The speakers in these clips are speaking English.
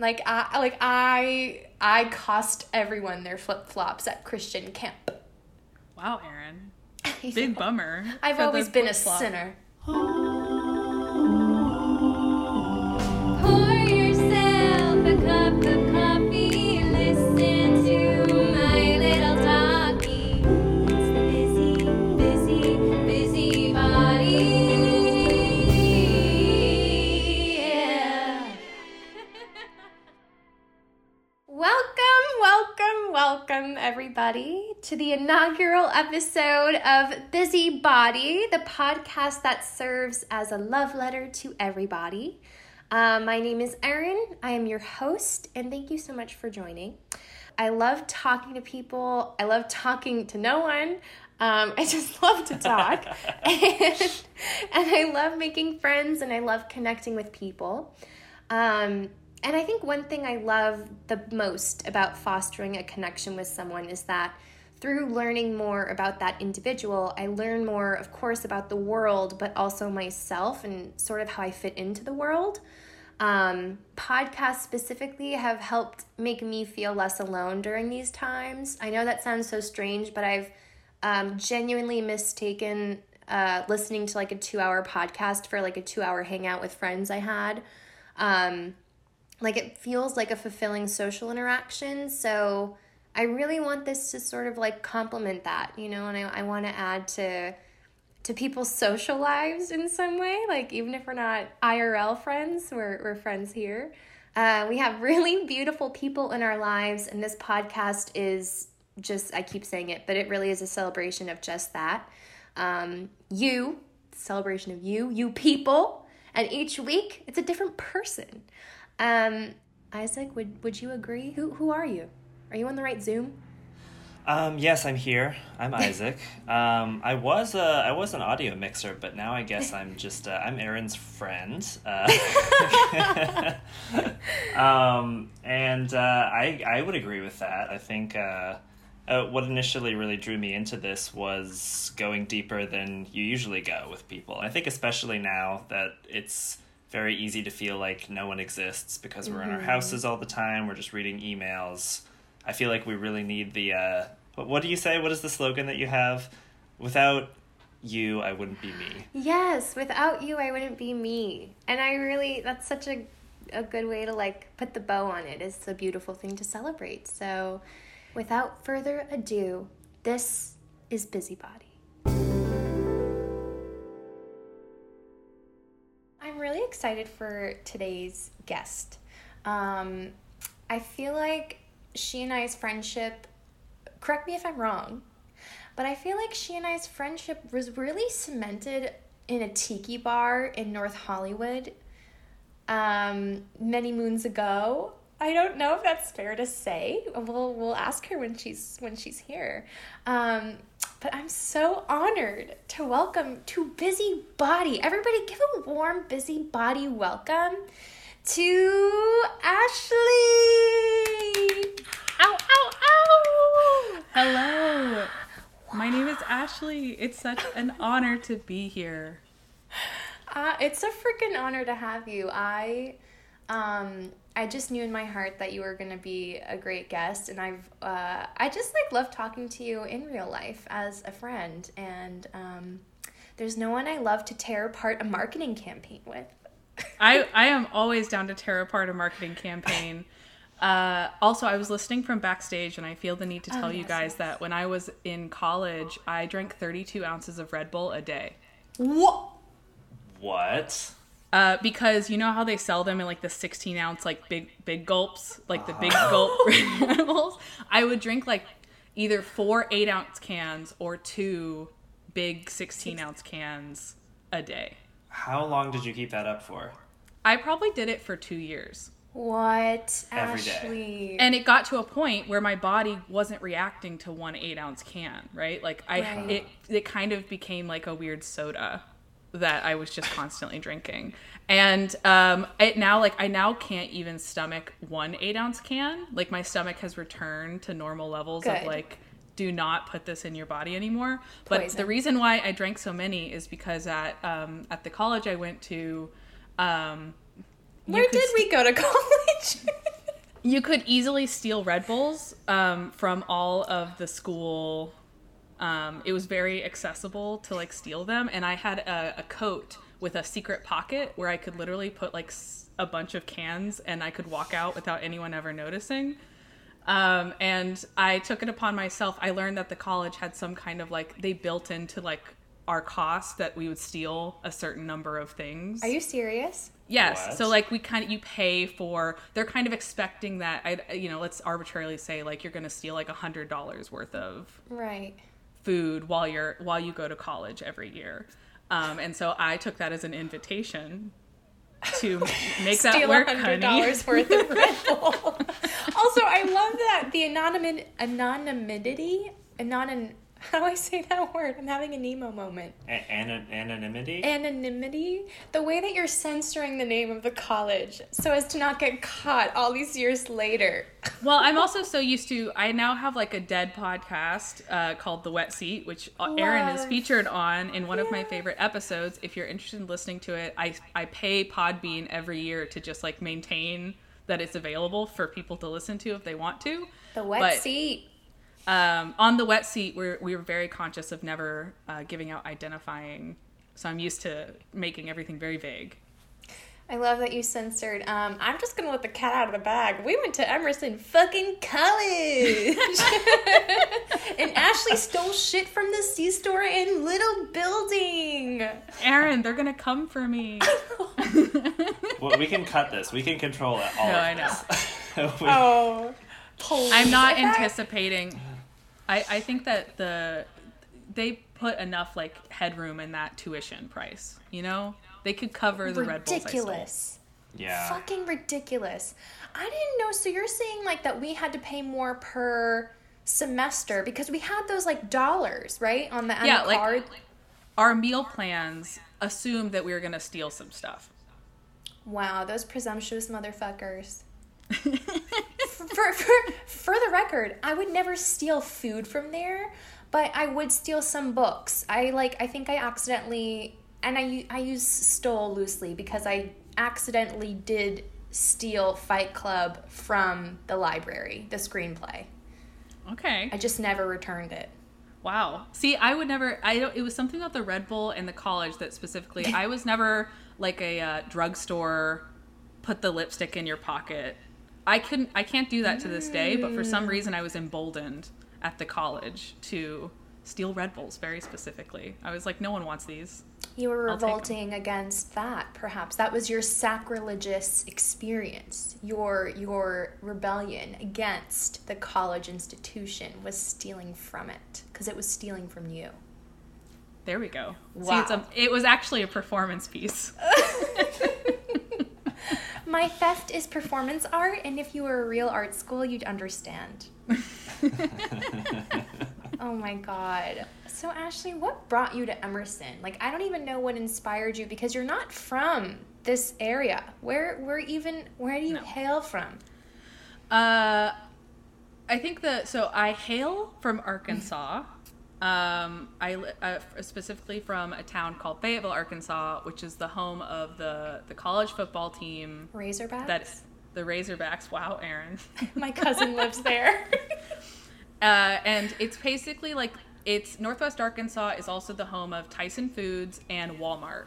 Like I like I I cost everyone their flip flops at Christian camp. Wow, Erin. Big bummer. I've always been a sinner. Welcome, everybody, to the inaugural episode of Busy Body, the podcast that serves as a love letter to everybody. Uh, my name is Erin. I am your host, and thank you so much for joining. I love talking to people, I love talking to no one. Um, I just love to talk. and, and I love making friends, and I love connecting with people. Um, and I think one thing I love the most about fostering a connection with someone is that through learning more about that individual, I learn more, of course, about the world, but also myself and sort of how I fit into the world. Um, podcasts specifically have helped make me feel less alone during these times. I know that sounds so strange, but I've um, genuinely mistaken uh, listening to like a two hour podcast for like a two hour hangout with friends I had. Um, like it feels like a fulfilling social interaction. So I really want this to sort of like complement that, you know, and I, I want to add to to people's social lives in some way. Like even if we're not IRL friends, we're we're friends here. Uh, we have really beautiful people in our lives, and this podcast is just I keep saying it, but it really is a celebration of just that. Um, you, celebration of you, you people, and each week it's a different person. Um, Isaac, would would you agree? Who who are you? Are you on the right Zoom? Um, yes, I'm here. I'm Isaac. Um, I was a I was an audio mixer, but now I guess I'm just uh, I'm Erin's friend. Uh, um, and uh, I I would agree with that. I think uh, uh, what initially really drew me into this was going deeper than you usually go with people. I think especially now that it's very easy to feel like no one exists because we're in our houses all the time. We're just reading emails. I feel like we really need the. Uh, what, what do you say? What is the slogan that you have? Without you, I wouldn't be me. Yes, without you, I wouldn't be me. And I really, that's such a, a good way to like put the bow on it. It's a beautiful thing to celebrate. So, without further ado, this is Busybody. Really excited for today's guest. Um, I feel like she and I's friendship, correct me if I'm wrong, but I feel like she and I's friendship was really cemented in a tiki bar in North Hollywood um, many moons ago. I don't know if that's fair to say. We'll we'll ask her when she's when she's here. Um, but I'm so honored to welcome to Busy Body. Everybody, give a warm Busy Body welcome to Ashley. Ow, ow, ow! Hello. My name is Ashley. It's such an honor to be here. Uh, it's a freaking honor to have you. I, um, I just knew in my heart that you were gonna be a great guest, and I've, uh, I just like love talking to you in real life as a friend, and um, there's no one I love to tear apart a marketing campaign with. I, I am always down to tear apart a marketing campaign. Uh, also, I was listening from backstage, and I feel the need to tell you Oh, yes, guys yes. that when I was in college, I drank 32 ounces of Red Bull a day. What? What? Uh, because you know how they sell them in like the 16 ounce like big big gulps, like the big gulp Red Bulls. I would drink like either four eight ounce cans or two big 16 ounce cans a day. How long did you keep that up for? I probably did it for two years. What, Every day. Ashley? and it got to a point where my body wasn't reacting to one eight ounce can right like i Right. it it kind of became like a weird soda that i was just constantly drinking and um it now like i now can't even stomach one eight ounce can like my stomach has returned to normal levels Good. of like do not put this in your body anymore but the reason why i drank so many is because at um at the college i went to um Where did we go to college? you could easily steal Red Bulls um, from all of the school. Um, it was very accessible to like steal them, and I had a, a coat with a secret pocket where I could literally put like s- a bunch of cans, and I could walk out without anyone ever noticing. Um, and I took it upon myself. I learned that the college had some kind of like they built into like our cost that we would steal a certain number of things. Are you serious? Yes. What? So like we kind of you pay for they're kind of expecting that I you know let's arbitrarily say like you're going to steal like a hundred dollars worth of Right. Food while you're while you go to college every year, um, and so I took that as an invitation to make that work, a hundred dollars worth of Red Bull. also, I love that the anonymity, anonymity, anonym. How do I say that word? I'm having a Nemo moment. A- ana- anonymity. Anonymity. The way that you're censoring the name of the college so as to not get caught all these years later. Well, I'm also so used to. I now have like a dead podcast uh, called The Wet Seat, which uh, Erin is featured on in one of my favorite episodes. If you're interested in listening to it, I I pay Podbean every year to just like maintain that it's available for people to listen to if they want to. The wet But- seat. Um, on the wet seat, we're we were very conscious of never uh, giving out identifying. So I'm used to making everything very vague. I love that you censored. Um, I'm just gonna let the cat out of the bag. We went to Emerson fucking college, and Ashley stole shit from the C store in Little Building. Erin, they're gonna come for me. well, we can cut this. We can control it. All No, of I know. this. We- Oh, please. I'm not If that- anticipating. I, I think that the they put enough like headroom in that tuition price. You know, they could cover the Red Bulls. I stole. ridiculous. yeah. Fucking ridiculous. I didn't know. So you're saying like that we had to pay more per semester because we had those like dollars, right, on the, on Yeah, the like- card. Our meal plans assumed that we were gonna steal some stuff. Wow, those presumptuous motherfuckers. for, for, for the record, I would never steal food from there, but I would steal some books. I like I think I accidentally and I I use stole loosely because I accidentally did steal Fight Club from the library, the screenplay. Okay. I just never returned it. Wow. See, I would never. I don't. It was something about the Red Bull and the college that specifically. I was never like a uh, drugstore. Put the lipstick in your pocket. I couldn't. I can't do that to this day. But for some mm. reason, I was emboldened at the college to steal Red Bulls very specifically. I was like, no one wants these. You were I'll take 'em. revolting against that, perhaps. That was your sacrilegious experience. Your your rebellion against the college institution was stealing from it because it was stealing from you. There we go. See, Wow. it's a, it was actually a performance piece. My theft is performance art, and if you were a real art school, you'd understand. Oh my god. So Ashley, what brought you to Emerson? Like I don't even know what inspired you because you're not from this area. Where where even where do you No. hail from? Uh, I think that so I hail from Arkansas. Um, I uh, specifically from a town called Fayetteville, Arkansas, which is the home of the the college football team. Razorbacks? That's the Razorbacks. Wow, Erin. My cousin lives there. Uh, and it's basically like it's Northwest Arkansas is also the home of Tyson Foods and Walmart.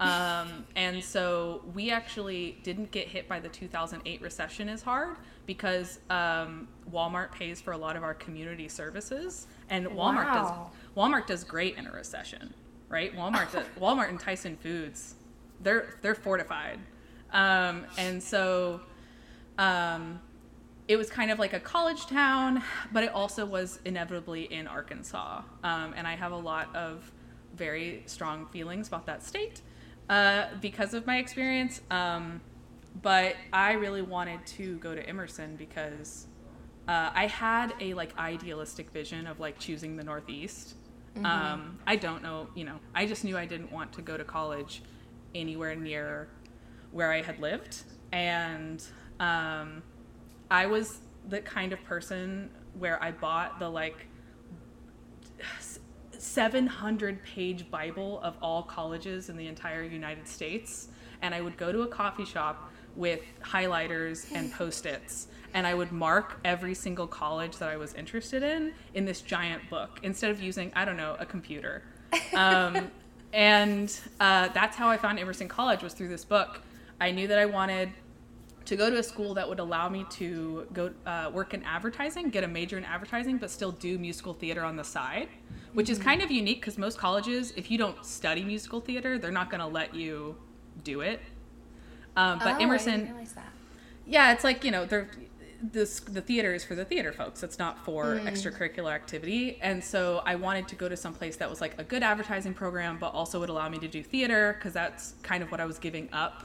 Um, and so we actually didn't get hit by the 2008 recession as hard because um, Walmart pays for a lot of our community services, and Walmart Wow. does Walmart does great in a recession, right? Walmart does, Walmart and Tyson Foods, they're they're fortified, um, and so. Um, it was kind of like a college town, but it also was inevitably in Arkansas. Um, and I have a lot of very strong feelings about that state uh, because of my experience. Um, but I really wanted to go to Emerson because uh, I had a like idealistic vision of like choosing the Northeast. Um, I don't know, you know, I just knew I didn't want to go to college anywhere near where I had lived. And um, I was the kind of person where I bought the like 700 page Bible of all colleges in the entire United States. And I would go to a coffee shop with highlighters and post its. And I would mark every single college that I was interested in in this giant book instead of using, I don't know, a computer. Um, and uh, that's how I found Emerson College was through this book. I knew that I wanted to go to a school that would allow me to go uh, work in advertising, get a major in advertising, but still do musical theater on the side, which is kind of unique because most colleges, if you don't study musical theater, they're not going to let you do it. Um, but Oh, I Emerson, didn't realize that. yeah, it's like you know, they're this the theater is for the theater folks. It's not for mm. extracurricular activity. And so I wanted to go to some place that was like a good advertising program, but also would allow me to do theater because that's kind of what I was giving up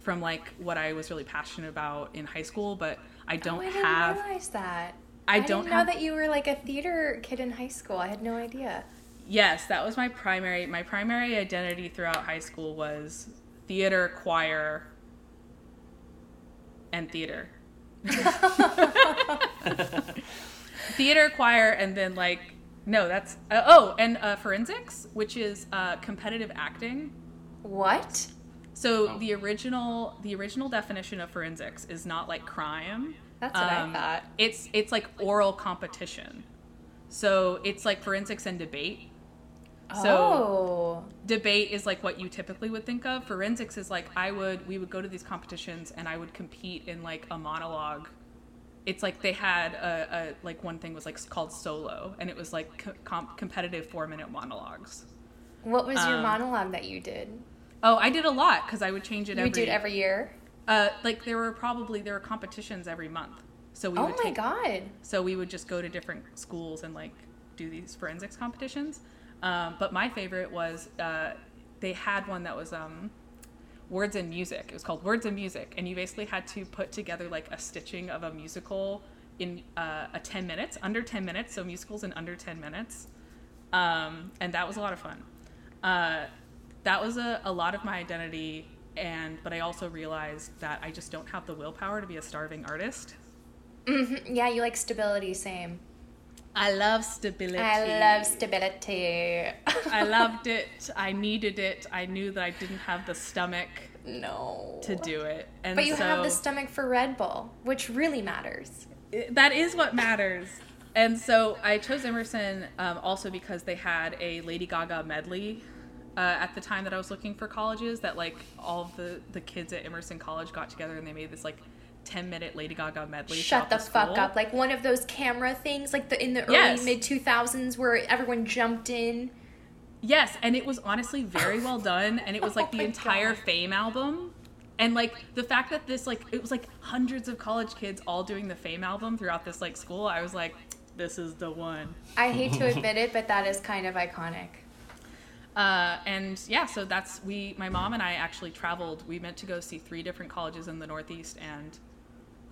from like what I was really passionate about in high school. But I don't oh, I didn't have. realize that. I didn't don't know have- that you were like a theater kid in high school. I had no idea. Yes, that was my primary. My primary identity throughout high school was theater, choir, and theater. Theater, choir, and then like no, that's uh, oh, and uh, forensics, which is uh, competitive acting. What? So the original the original definition of forensics is not like crime. That's what I Um, thought. It's it's like oral competition. So it's like forensics and debate. So oh. debate is like what you typically would think of. Forensics is like I would we would go to these competitions and I would compete in like a monologue. It's like they had a, a like one thing was like called solo and it was like co- comp- competitive 4 minute monologues. What was your um, monologue that you did? Oh, I did a lot cuz I would change it every year. You every did every year? uh like there were probably there were competitions every month. So we Oh my take god. So we would just go to different schools and like do these forensics competitions. Um, but my favorite was uh, they had one that was um, words and music. It was called Words and Music, and you basically had to put together like a stitching of a musical in uh, a ten minutes, under ten minutes. So musicals in under ten minutes, um, and that was a lot of fun. Uh, that was a, a lot of my identity, and but I also realized that I just don't have the willpower to be a starving artist. hmm Yeah, you like stability, same. I love stability. I love stability. I loved it. I needed it. I knew that I didn't have the stomach no. to do it. And But you so have the stomach for Red Bull, which really matters. that is what matters. And so I chose Emerson um, also because they had a Lady Gaga medley uh, at the time that I was looking for colleges. That like all of the the kids at Emerson College got together and they made this like ten minute Lady Gaga medley. Shut the fuck up. Like one of those camera things, like the in the early Yes. mid 2000s where everyone jumped in. Yes, and it was honestly very well done, and it was like Oh the entire God. Fame album, and like the fact that this like it was like hundreds of college kids all doing the Fame album throughout this like school. I was like, this is the one. I hate to admit it, but that is kind of iconic. Uh, and yeah, so that's we. My mom and I actually traveled. We meant to go see three different colleges in the Northeast, and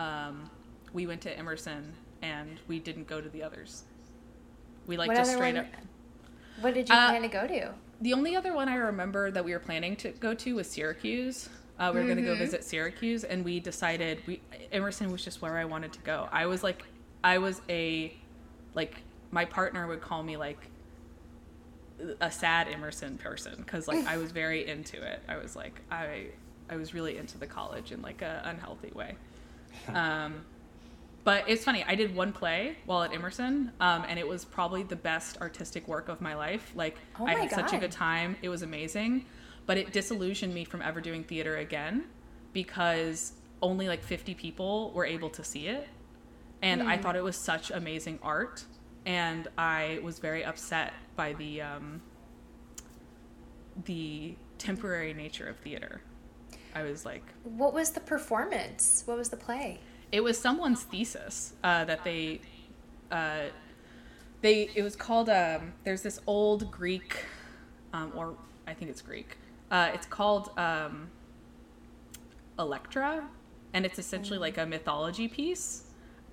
um, we went to Emerson, and we didn't go to the others. We like What just straight one- up. What did you Uh, plan to go to? The only other one I remember that we were planning to go to was Syracuse. Uh, we were going to go visit Syracuse, and we decided we Emerson was just where I wanted to go. I was like, I was a, like my partner would call me like a sad Emerson person because like I was very into it. I was like I I was really into the college in like a unhealthy way. Um, but it's funny. I did one play while at Emerson, um, and it was probably the best artistic work of my life. Like Oh I my had such a good time. It was amazing, but it disillusioned me from ever doing theater again because only like 50 people were able to see it, and I thought it was such amazing art, and I was very upset by the um, the temporary nature of theater. I was like, What was the performance? What was the play? it was someone's thesis uh, that they uh, they it was called um, there's this old greek um, or i think it's greek uh, it's called um, electra and it's essentially like a mythology piece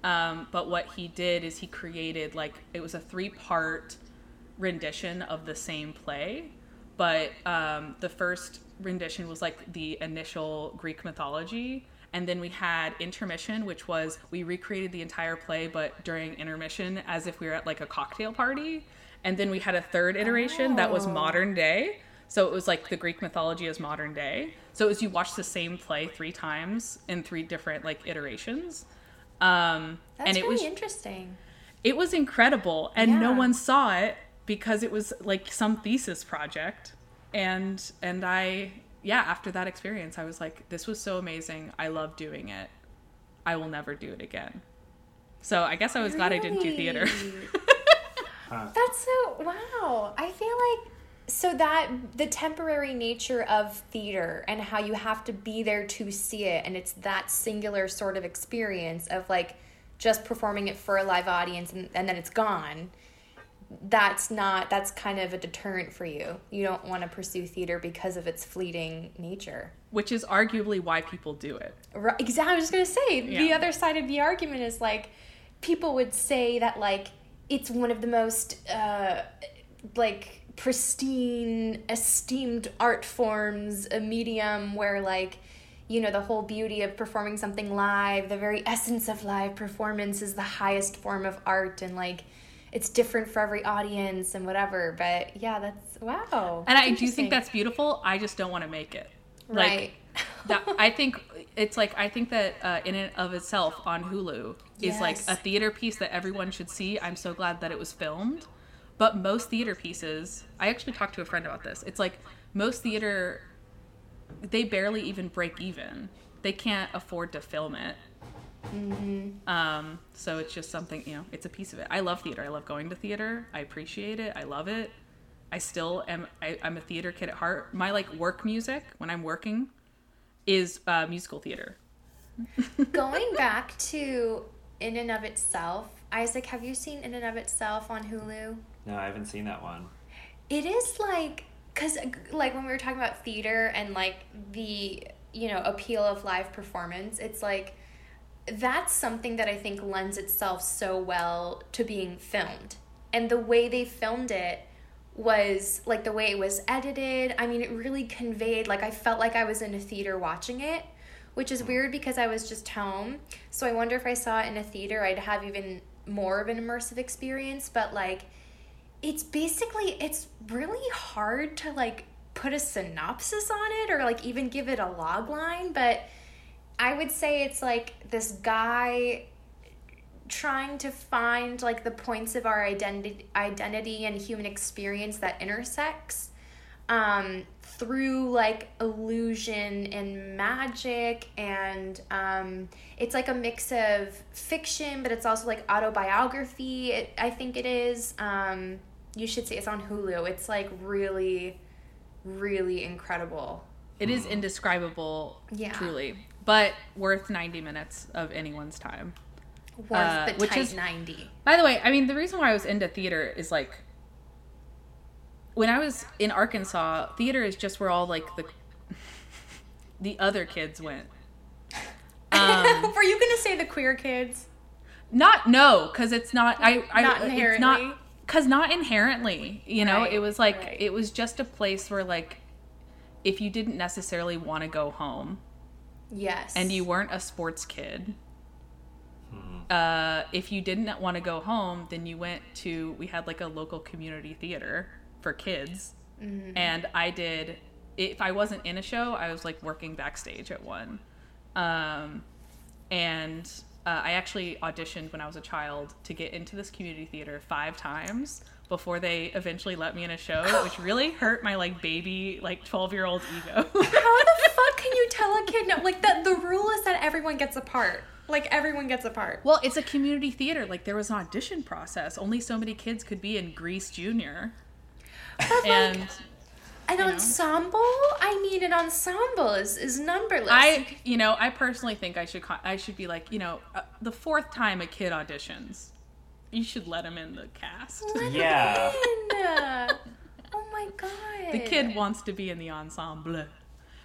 um, but what he did is he created like it was a three part rendition of the same play but um, the first rendition was like the initial greek mythology and then we had intermission which was we recreated the entire play but during intermission as if we were at like a cocktail party. And then we had a third iteration that was Oh. modern day. So it was like the greek mythology as modern day. So it was you watch the same play three times in three different like iterations. Um, That's and it really was interesting. it was incredible and no one saw it because it was like some thesis project and and i yeah after that experience i was like this was so amazing. I love doing it. I will never do it again. So i guess i was glad i didn't do theater. Really? That's so wow. I feel like so that the temporary nature of theater and how you have to be there to see it and it's that singular sort of experience of like just performing it for a live audience and, and then it's gone that's not that's kind of a deterrent for you. You don't want to pursue theater because of its fleeting nature. Which is arguably why people do it. Right, exactly. I was just gonna say the other side of the argument is like people would say that like it's one of the most uh, like pristine, esteemed art forms, a medium where like you know the whole beauty of performing something live, the very essence of live performance is the highest form of art, and like it's different for every audience and whatever. But yeah, that's wow. and That's i do think that's beautiful i just don't want to make it right. that I think it's like I think that uh, in and of itself on Hulu is like a theater piece that everyone should see. I'm so glad that it was filmed. But most theater pieces, I actually talked to a friend about this. It's like most theater they barely even break even. They can't afford to film it. Um, so it's just something, you know, it's a piece of it. I love theater. I love going to theater. I appreciate it. I love it. I still am. I, I'm a theater kid at heart. My like work music when I'm working is uh, musical theater. Going back to In and of Itself, Isaac, have you seen In and of Itself on Hulu? No, I haven't seen that one. It is like, because like when we were talking about theater and like the, you know, appeal of live performance, it's like that's something that I think lends itself so well to being filmed. And the way they filmed it was like the way it was edited. I mean, it really conveyed, like, I felt like I was in a theater watching it, which is mm-hmm. weird because I was just home. So I wonder if I saw it in a theater, I'd have even more of an immersive experience. But like, it's basically, it's really hard to like put a synopsis on it or like even give it a log line. But I would say it's like this guy trying to find like the points of our identity identity and human experience that intersects um, through like illusion and magic and um, it's like a mix of fiction but it's also like autobiography it, i think it is um, you should see it's on hulu it's like really really incredible. It is indescribable, Yeah. truly, but worth 90 minutes of anyone's time. worth Uh, the which tight is- 90 By the way, I mean the reason why I was into theater is like when I was in Arkansas, theater is just where all like the the other kids went. Um, were you gonna say the queer kids not no, because it's not. I. I Not It's inherently? not because not inherently. You know, Right, it was like right. it was just a place where like if you didn't necessarily want to go home yes and you weren't a sports kid. Uh, if you didn't want to go home, then you went to. We had like a local community theater for kids, Mm-hmm. and I did. If I wasn't in a show, I was like working backstage at one, um, and uh, I actually auditioned when I was a child to get into this community theater five times before they eventually let me in a show, which really hurt my like baby like twelve year old ego. How the fuck can you tell a kid no? Like the the rule is that everyone gets a part. Like everyone gets a part. Well, it's a community theater. Like there was an audition process. Only so many kids could be in Grease Junior. But And An know? ensemble? I mean, an ensemble is is numberless. I, you know, I personally think I should I should be like, you know, uh, the fourth time a kid auditions, you should let him in the cast. Let Yeah. Man. oh my god. The kid wants to be in the ensemble.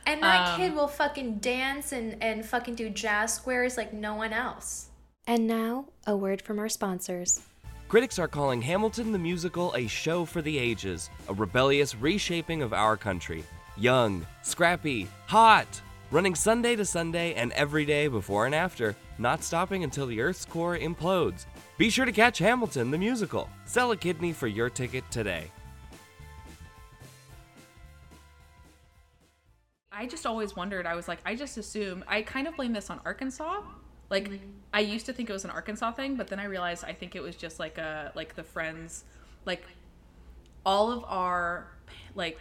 and that um, kid will fucking dance and and fucking do jazz squares like no one else. And now, a word from our sponsors. Critics are calling Hamilton the Musical a show for the ages, a rebellious reshaping of our country. Young, scrappy, hot, running Sunday to Sunday and every day before and after, not stopping until the Earth's core implodes. Be sure to catch Hamilton the Musical. Sell a kidney for your ticket today. I just always wondered. I was like, I just assume. I kind of blame this on Arkansas Like mm-hmm. I used to think it was an Arkansas thing, but then I realized I think it was just like a like the friends, like all of our like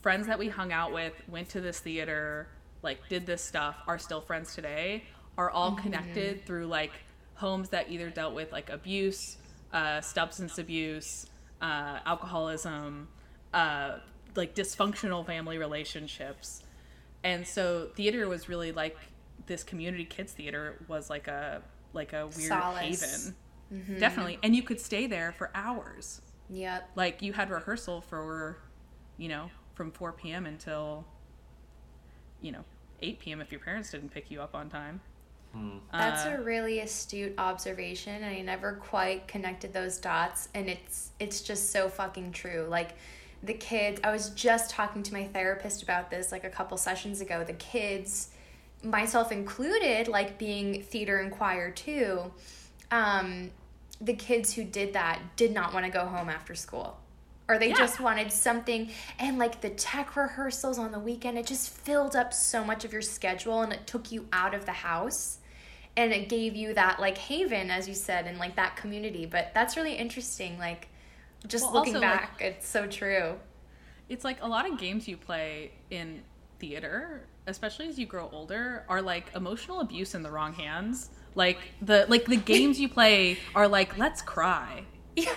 friends that we hung out with, went to this theater, like did this stuff, are still friends today, are all mm-hmm. connected through like homes that either dealt with like abuse, uh, substance abuse, uh, alcoholism, uh, like dysfunctional family relationships. And so theater was really like this community kids theater was like a like a weird Solace. haven. Definitely. And you could stay there for hours Yep. like you had rehearsal for you know from 4 p.m until you know 8 p.m if your parents didn't pick you up on time That's Uh, a really astute observation. and I never quite connected those dots and it's it's just so fucking true. Like the kids, I was just talking to my therapist about this like a couple sessions ago. The kids, myself included, like being theater and choir too. Um the kids who did that did not want to go home after school. Or they Yeah. just wanted something and like the tech rehearsals on the weekend, it just filled up so much of your schedule and it took you out of the house and it gave you that like haven as you said and like that community. But that's really interesting like just Well, looking also, like- back it's so true. It's like a lot of games you play in theater especially as you grow older are like emotional abuse in the wrong hands. Like the like the games you play are like let's cry. Yeah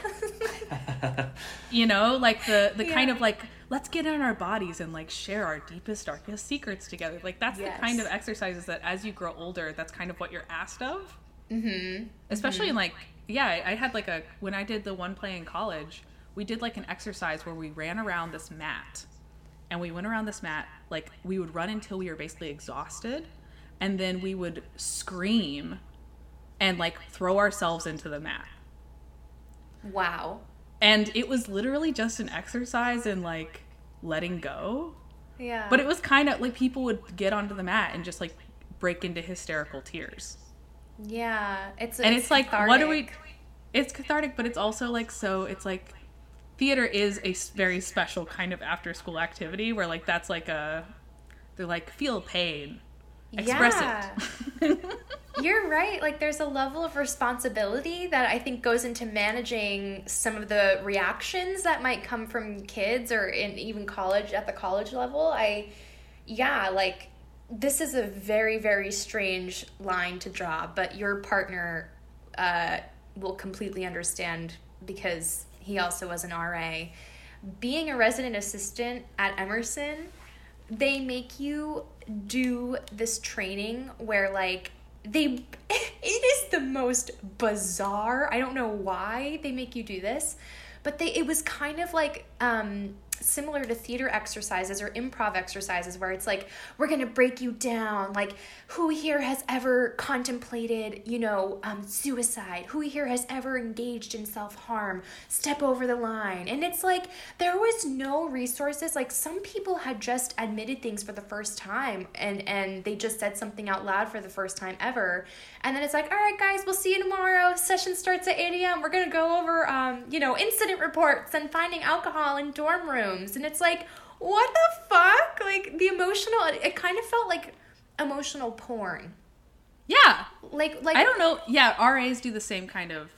you know like the the kind of like let's get in our bodies and like share our deepest darkest secrets together. Like that's the kind of exercises that as you grow older that's kind of what you're asked of. Mm-hmm. especially in like yeah I, I had like a when i did the one play in college we did like an exercise where we ran around this mat and we went around this mat like we would run until we were basically exhausted and then we would scream and like throw ourselves into the mat. Wow. And it was literally just an exercise in like letting go. Yeah. But it was kind of like people would get onto the mat and just like break into hysterical tears. Yeah it's and it's, like what do we it's cathartic but it's also like so it's like theater is a very special kind of after school activity where like that's like a they're like feel pain express it You're right. Like, there's a level of responsibility that I think goes into managing some of the reactions that might come from kids or in even college at the college level. I, yeah, like, this is a very, very strange line to draw, but your partner uh, will completely understand because he also was an RA. Being a resident assistant at Emerson, they make you do this training where like they it is the most bizarre i don't know why they make you do this but they it was kind of like um similar to theater exercises or improv exercises where it's like we're gonna break you down like who here has ever contemplated you know um, suicide? Who here has ever engaged in self-harm? Step over the line. And it's like there was no resources. Like some people had just admitted things for the first time and and they just said something out loud for the first time ever. And then it's like all right guys we'll see you tomorrow. Session starts at 8 a.m we're gonna go over um, you know incident reports and finding alcohol in dorm rooms and it's like what the fuck? Like the emotional it, it kind of felt like emotional porn. Yeah. Like like i don't know yeah ras do the same kind of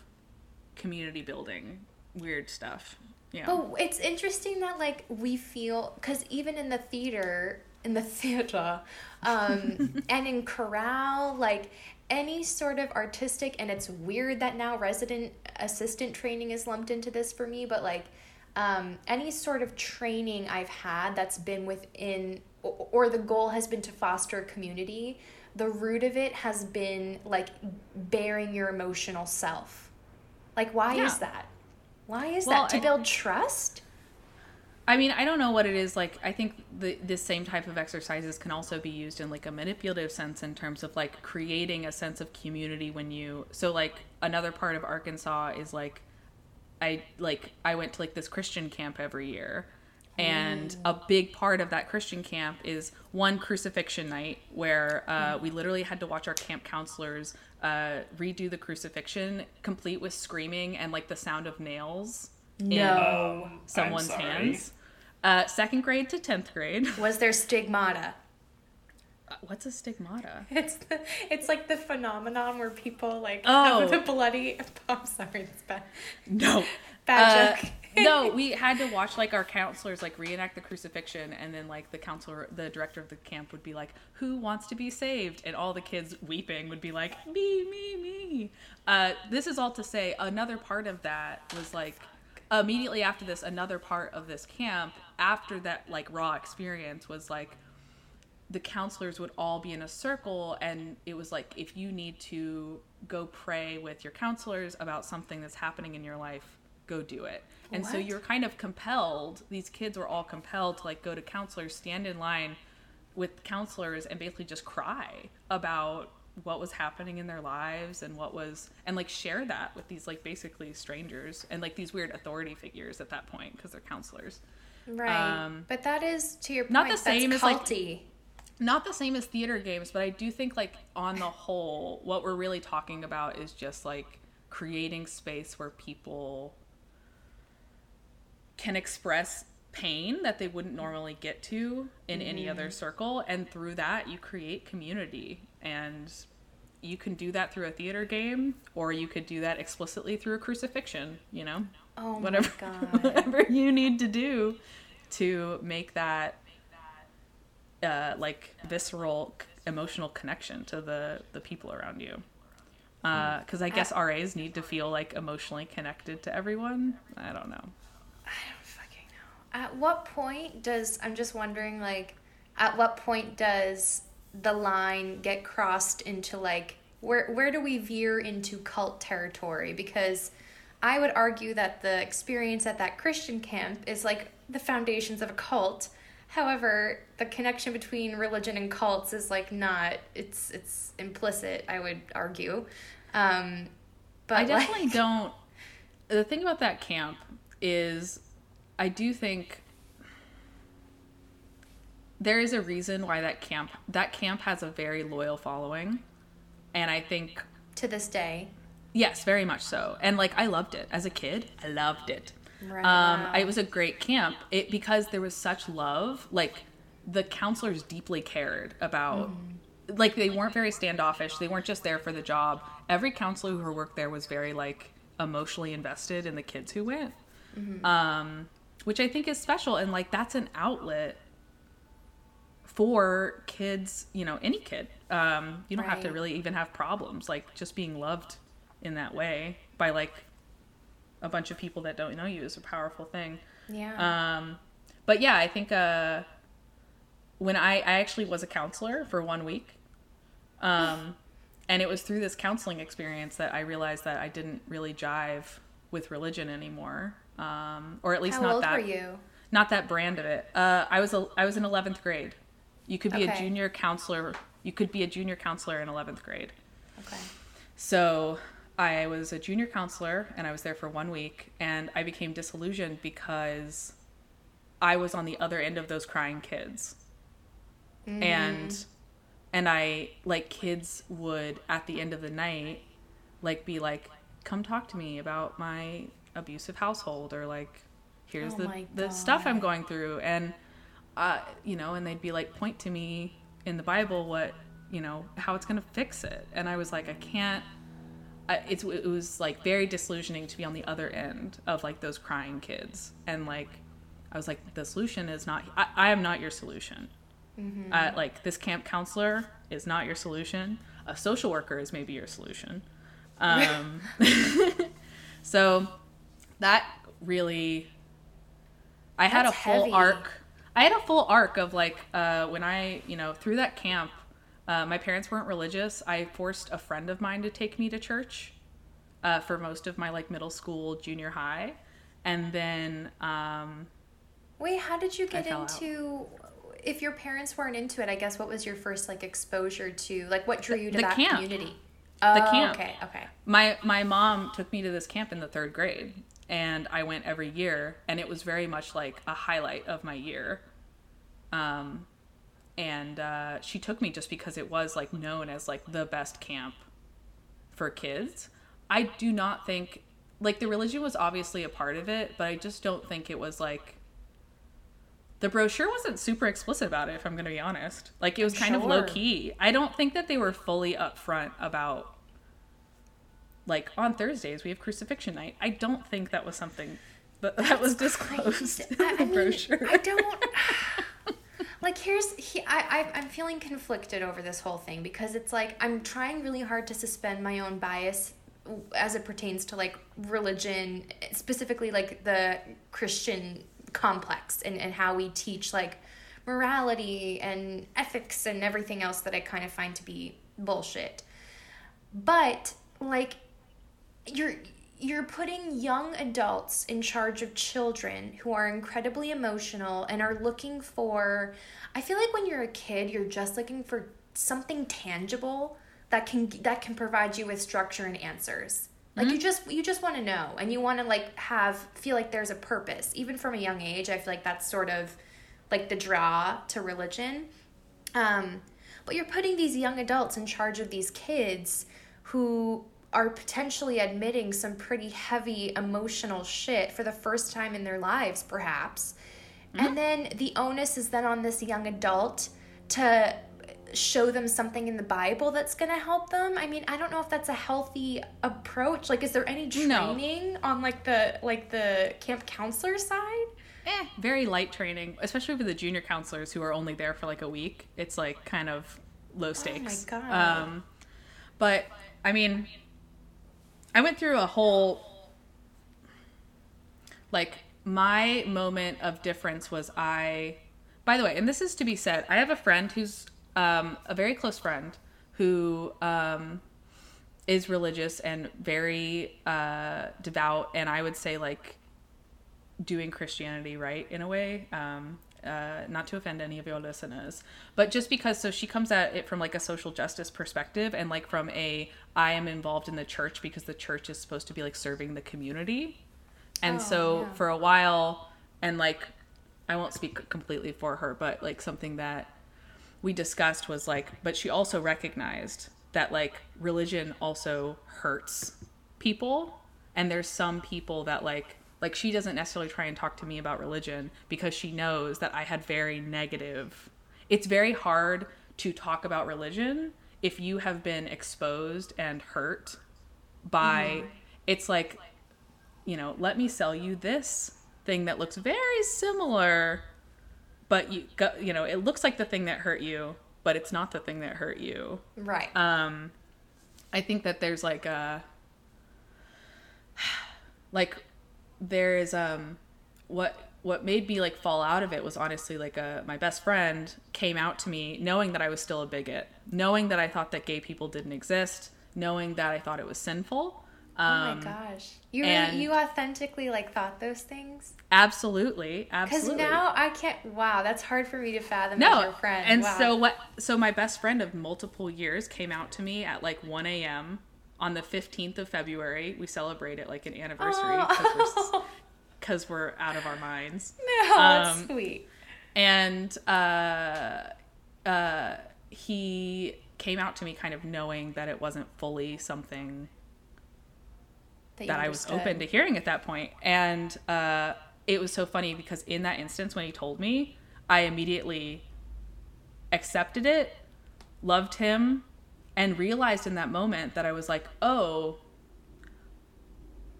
community building weird stuff yeah. But it's interesting that like we feel because even in the theater, in the theater, um, and in corral like any sort of artistic, and it's weird that now resident assistant training is lumped into this for me, but like um, any sort of training I've had that's been within, or, or the goal has been to foster a community. The root of it has been like bearing your emotional self. Like, why Yeah. is that? Why is Well, that? To I- build trust? I mean, I don't know what it is. Like, I think the this same type of exercises can also be used in like a manipulative sense in terms of like creating a sense of community when you. So like another part of Arkansas is like, I like I went to like this Christian camp every year, and a big part of that Christian camp is one crucifixion night where uh, we literally had to watch our camp counselors uh, redo the crucifixion, complete with screaming and like the sound of nails. in- No. Um, someone's I'm sorry. hands. Uh, second grade to tenth grade. Was there stigmata? What's a stigmata? It's the, it's like the phenomenon where people like Oh. have the bloody. I'm sorry, it's bad. No. Bad Uh, joke. no, we had to watch like our counselors like reenact the crucifixion, and then like the counselor, the director of the camp would be like, "Who wants to be saved?" And all the kids weeping would be like, "Me, me, me." Uh, this is all to say, another part of that was like immediately after this, another part of this camp after that like raw experience was like the counselors would all be in a circle and it was like if you need to go pray with your counselors about something that's happening in your life go do it and so you're kind of compelled these kids were all compelled to like go to counselors stand in line with counselors and basically just cry about what was happening in their lives and what was and like share that with these like basically strangers and like these weird authority figures at that point because they're counselors Right, Um, but that is to your point. not the that's same as, like- culty. Not the same as theater games, but I do think like on the whole, what we're really talking about is just like creating space where people can express pain that they wouldn't normally get to in any mm-hmm. other circle and through that you create community. And you can do that through a theater game or you could do that explicitly through a crucifixion you know? Oh my whatever God. whatever you need to do to make that uh, like visceral c- emotional connection to the the people around you because I guess RAs need to feel like emotionally connected to everyone. I don't know. I don't fucking know. At what point does I'm just wondering like at what point does the line get crossed into like where where do we veer into cult territory because I would argue that the experience at that Christian camp is like the foundations of a cult. However, the connection between religion and cults is like not it's it's implicit, I would argue. Um but I definitely like, don't. The thing about that camp is, I do think there is a reason why that camp that camp has a very loyal following, and I think to this day. Yes, very much so. And like I loved it as a kid. I loved it. Right. Um, it was a great camp. It because there was such love. Like the counselors deeply cared about. Like they weren't very standoffish. They weren't just there for the job. Every counselor who worked there was very like emotionally invested in the kids who went, um, which I think is special. And like that's an outlet for kids. You know, any kid. Um, you don't have to really even have problems. Like just being loved in that way by like a bunch of people that don't know you is a powerful thing. Yeah. Um, but yeah, I think uh, when I, I actually was a counselor for one week, um, and it was through this counseling experience that I realized that I didn't really jive with religion anymore, um, or at least How not that not that brand of it. Uh, I was a, I was in eleventh grade. You could be a junior counselor. You could be a junior counselor in eleventh grade. Okay. So I was a junior counselor and I was there for one week and I became disillusioned because I was on the other end of those crying kids. And and I like kids would at the end of the night like be like come talk to me about my abusive household or like here's Oh the the stuff I'm going through. And uh you know and they'd be like point to me in the Bible what you know how it's going to fix it. And I was like I can't I, it's, it was like very disillusioning to be on the other end of like those crying kids. And like i was like the solution is not i, I am not your solution. Uh, like this camp counselor is not your solution. A social worker is maybe your solution. Um, so that really i had That's a full heavy. arc. I had a full arc of like uh, when i you know through that camp uh, my parents weren't religious i forced a friend of mine to take me to church uh, for most of my like middle school junior high and then um, Wait, how did you get fell out. into? If your parents weren't into it, I guess what was your first like exposure to? Like, what drew you to the that camp. community? Oh, camp. Okay, okay. my my mom took me to this camp in the third grade and i went every year and it was very much like a highlight of my year um and uh, she took me just because it was like known as like the best camp for kids. I do not think like the religion was obviously a part of it but i just don't think it was like the brochure wasn't super explicit about it if i'm going to be honest. Like it was kind of low key. i don't think that they were fully upfront about like on thursdays we have crucifixion night. I don't think that was something that, that was disclosed in I, I the mean, brochure. I don't. Like here's he, I, I I'm feeling conflicted over this whole thing because it's like I'm trying really hard to suspend my own bias as it pertains to like religion specifically like the Christian complex and, and how we teach like morality and ethics and everything else that I kind of find to be bullshit. But like you're you're putting young adults in charge of children who are incredibly emotional and are looking for I feel like when you're a kid you're just looking for something tangible that can that can provide you with structure and answers. Like you just you just want to know and you want to like have feel like there's a purpose. Even from a young age, I feel like that's sort of like the draw to religion. Um, but you're putting these young adults in charge of these kids who are potentially admitting some pretty heavy emotional shit for the first time in their lives, perhaps. And then the onus is then on this young adult to show them something in the Bible that's going to help them. I mean, I don't know if that's a healthy approach. Like, is there any No. training on like the like the camp counselor side? eh, very light training especially for the junior counselors who are only there for like a week it's like kind of low stakes Oh my God. um but i mean i went through a whole like my moment of difference was i by the way and this is to be said i have a friend who's um, a very close friend who um, is religious and very uh, devout and i would say like doing christianity right in a way um, uh, not to offend any of your listeners but just because so she comes at it from like a social justice perspective and like from a i am involved in the church because the church is supposed to be like serving the community and so yeah. for a while and like i won't speak completely for her but like something that we discussed was like but she also recognized that like religion also hurts people and there's some people that like like she doesn't necessarily try and talk to me about religion because she knows that I had very negative. It's very hard to talk about religion if you have been exposed and hurt by it's like you know let me sell you this thing that looks very similar but you go, you know it looks like the thing that hurt you but it's not the thing that hurt you. Right. um i think that there's like a like there is um what what made me like fall out of it was honestly like a my best friend came out to me knowing that i was still a bigot knowing that i thought that gay people didn't exist knowing that i thought it was sinful oh um my gosh. You really, you authentically like thought those things? absolutely absolutely. Because now I can't. Wow, that's hard for me to fathom no as your friend. and wow. so what so my best friend of multiple years came out to me at like 1 a.m on the 15th of february we celebrate it like an anniversary Oh, because we're, 'cause we're out of our minds no, that's um, sweet. and uh, uh, he came out to me kind of knowing that it wasn't fully something you that I was open to hearing at that point. And uh, it was so funny because in that instance, when he told me, I immediately accepted it, loved him, and realized in that moment that I was like, oh,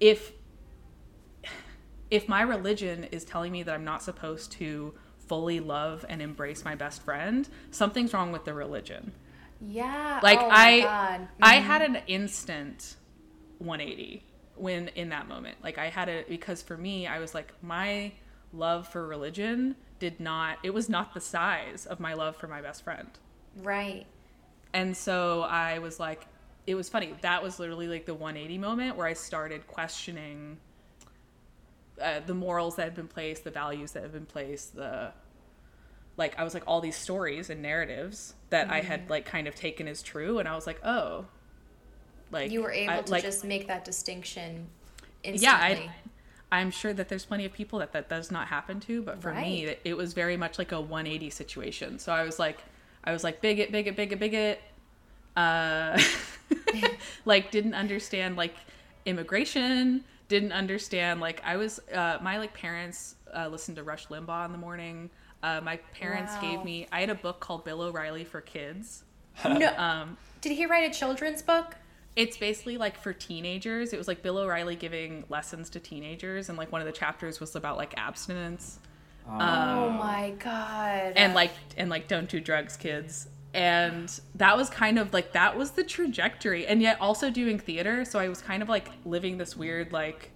if if my religion is telling me that I'm not supposed to fully love and embrace my best friend, something's wrong with the religion Yeah. like oh i God. i mm-hmm. had an instant 180 when in that moment like i had a because for me i was like my love for religion did not it was not the size of my love for my best friend Right. And so i was like it was funny that was literally like the 180 moment where i started questioning uh, the morals that had been placed the values that have been placed the like i was like all these stories and narratives that i Mm-hmm. had like kind of taken as true and i was like oh like You were able I- to like, just make that distinction yeah instantly. I, i'm sure that there's plenty of people that that does not happen to but for me Right. it, it was very much like a 180 situation so i was like i was like bigot bigot bigot bigot uh like didn't understand like immigration didn't understand. Like I was, uh, my like parents uh, listened to Rush Limbaugh in the morning. Uh, my parents Wow. gave me. I had a book called Bill O'Reilly for kids. No, Um, did he write a children's book? it's basically like for teenagers. It was like Bill O'Reilly giving lessons to teenagers, and like one of the chapters was about like abstinence. Oh my god. and like and like don't do drugs kids. And that was kind of like that was the trajectory. And yet also doing theater so i was kind of like living this weird like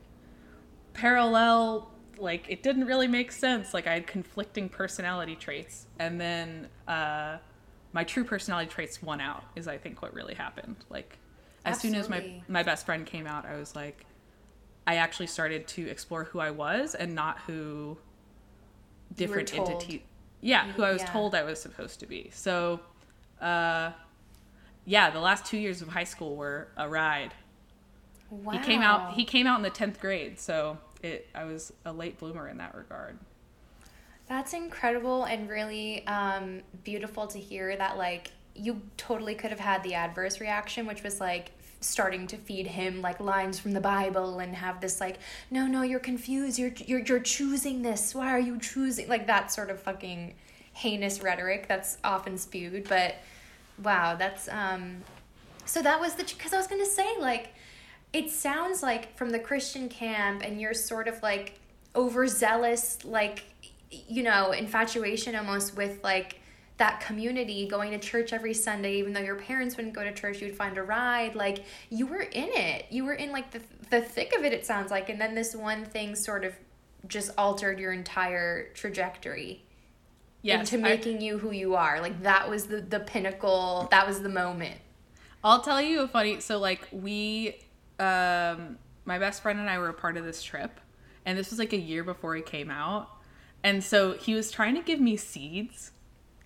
parallel like it didn't really make sense. Like i had conflicting personality traits. And then uh my true personality traits won out is i think what really happened. Like as soon as my my best friend came out i was like i actually started to explore who i was and not who different entity yeah who i was Yeah. told i was supposed to be so uh yeah the last two years of high school were a ride wow. he came out he came out in the 10th grade so it i was a late bloomer in that regard That's incredible and really um, beautiful to hear that, like, you totally could have had the adverse reaction, which was like starting to feed him like lines from the Bible and have this like, no, no, you're confused. You're you're you're choosing this. Why are you choosing like that sort of fucking heinous rhetoric that's often spewed. But wow, that's um. So that was the because I was gonna say like, it sounds like from the Christian camp and you're sort of like overzealous like you know infatuation almost with like that community going to church every sunday even though your parents wouldn't go to church you'd find a ride like you were in it. You were in like the, the thick of it it sounds like. And then this one thing sort of just altered your entire trajectory yes into I- making you who you are. Like that was the the pinnacle that was the moment. I'll tell you a funny. So like we, um, my best friend and I were a part of this trip, and this was like a year before he came out, and so he was trying to give me seeds,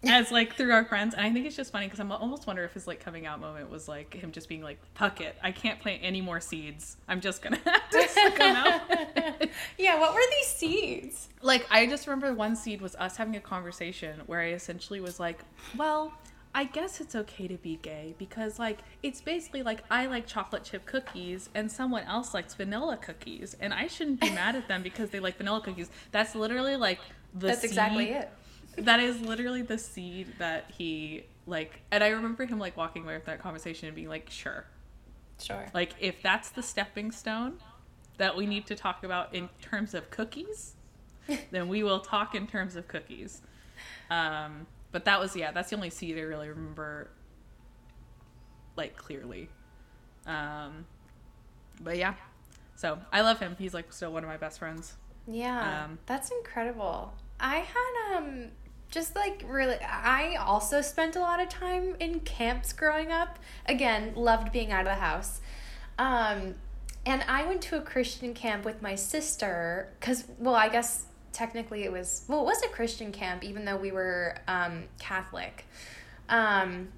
as like through our friends, and I think it's just funny because I'm almost wonder if his like coming out moment was like him just being like, "Fuck it, I can't plant any more seeds. I'm just gonna have to come out." yeah what were these seeds like I just remember one seed was us having a conversation where I essentially was like, "Well, I guess it's okay to be gay because like it's basically like I like chocolate chip cookies and someone else likes vanilla cookies and I shouldn't be mad at them because they like vanilla cookies." That's literally like the that's exactly it That is literally the seed that he like and I remember him like walking away with that conversation and being like, "Sure." sure Like if that's the stepping stone that we need to talk about in terms of cookies, then we will talk in terms of cookies. Um, but that was yeah, that's the only seed I really remember like clearly. Um, but yeah. So I love him. He's like still one of my best friends. Yeah, Um, that's incredible. I had um just like really I also spent a lot of time in camps growing up. Again, loved being out of the house. Um and I went to a Christian camp with my sister cuz well, I guess technically it was well, it was a Christian camp even though we were um Catholic. Um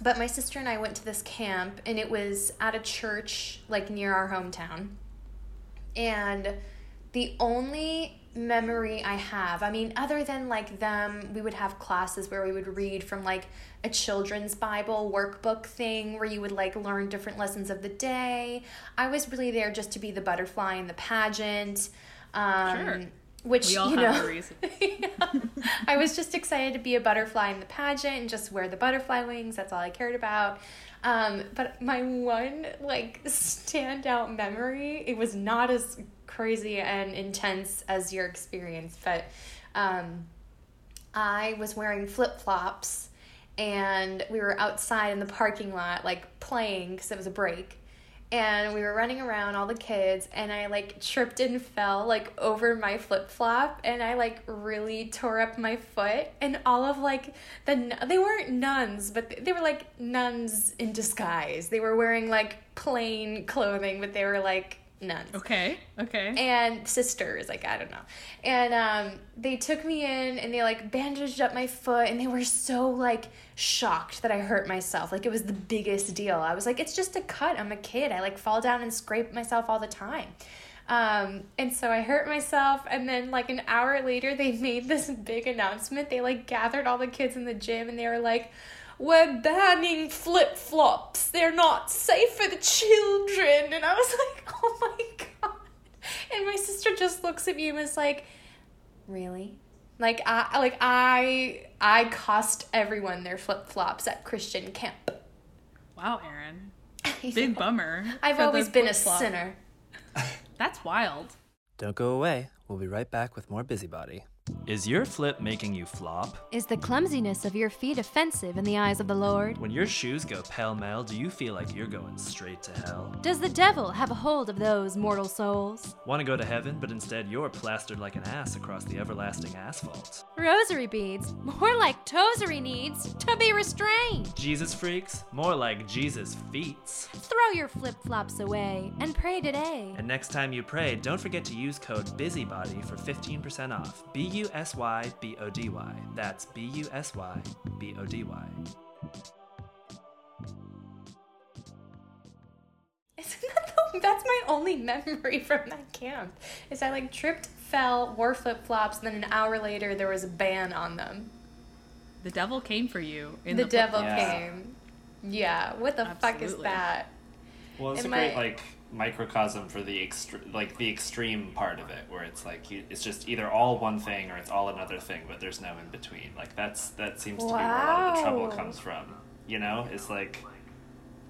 but my sister and I went to this camp and it was at a church like near our hometown. And the only memory I have, I mean, other than like them, we would have classes where we would read from like a children's Bible workbook thing where you would like learn different lessons of the day. I was really there just to be the butterfly in the pageant. Um, Sure. Which, We all you have know, a reason. I was just excited to be a butterfly in the pageant and just wear the butterfly wings. That's all I cared about. Um, but my one like standout memory, it was not as crazy and intense as your experience, but um, I was wearing flip flops and we were outside in the parking lot like playing because it was a break and we were running around all the kids and i like tripped and fell like over my flip-flop and i like really tore up my foot and all of like the they weren't nuns but they were like nuns in disguise. They were wearing like plain clothing but they were like nuns. Okay. Okay. and sisters like i don't know. And um they took me in and they like bandaged up my foot and they were so like shocked that i hurt myself. Like it was the biggest deal. I was like it's just a cut. I'm a kid. I like fall down and scrape myself all the time. Um and so i hurt myself and then like an hour later they made this big announcement. They like gathered all the kids in the gym and they were like we're banning flip flops. They're not safe for the children. And I was like, oh my god. and my sister just looks at me and was like, "Really?" Like I like I I cost everyone their flip flops at Christian camp. Wow, Erin. Big bummer. I've always been a flip-flop. sinner. That's wild. Don't go away. We'll be right back with more Busybody. Is your flip making you flop? Is the clumsiness of your feet offensive in the eyes of the Lord? When your shoes go pell mell, do you feel like you're going straight to hell? Does the devil have a hold of those mortal souls? Want to go to heaven, but instead you're plastered like an ass across the everlasting asphalt? Rosary beads, more like tosery needs to be restrained. Jesus freaks? More like Jesus feets. Throw your flip flops away and pray today. And next time you pray, don't forget to use code BUSYBODY for 15% off. B U S Y B O D Y. That's B U S Y B O D Y. Isn't that the, that's my only memory from that camp? Is I like tripped, fell, wore flip flops, and then an hour later there was a ban on them. The devil came for you. In the, the, devil Yeah. came. Yeah, what the fuck is that? Well, it's Am a great I- like microcosm for the extre- like the extreme part of it, where it's like you, it's just either all one thing or it's all another thing, but there's no in between. Like that's that seems to be where a lot of the trouble comes from. You know, it's like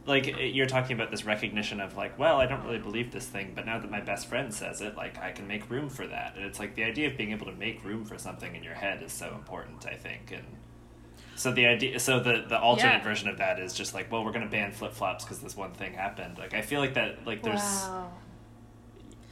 like it- you're talking about this recognition of like, well, I don't really believe this thing, but now that my best friend says it, like I can make room for that. And it's like the idea of being able to make room for something in your head is so important, I think, and. So the idea, so the the alternate Yeah. version of that is just like, well, we're gonna ban flip flops because this one thing happened. Like, I feel like that, like, there's, Wow.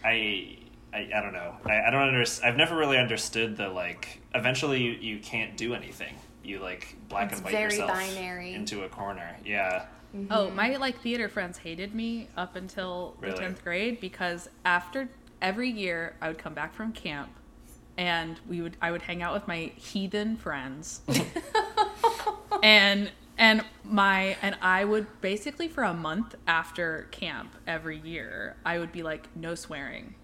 I, I, I don't know. I, I don't understand. I've never really understood the like. Eventually, you, you can't do anything. You like black It's and white very yourself binary. into a corner. Yeah. Mm-hmm. Oh, my like theater friends hated me up until Really? the tenth grade because after every year I would come back from camp and we would I would hang out with my heathen friends. and and my and I would basically for a month after camp every year I would be like no swearing.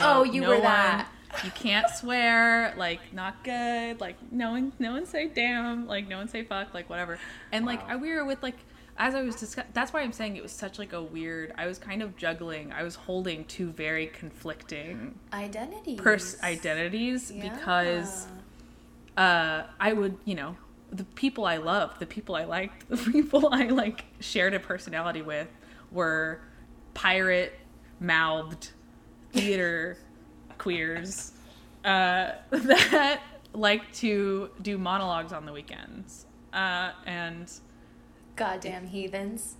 Oh, you no were one- that. You can't swear, like not good, like no one, no one say damn, like no one say fuck, like whatever. And like I, we were with like, as I was discuss- that's why I'm saying it was such like a weird. I was kind of juggling. I was holding two very conflicting identities. pers- identities because uh, I would, you know, the people I loved, the people I liked, the people I like shared a personality with were pirate mouthed theater queers uh, that like to do monologues on the weekends. Uh, and Goddamn heathens.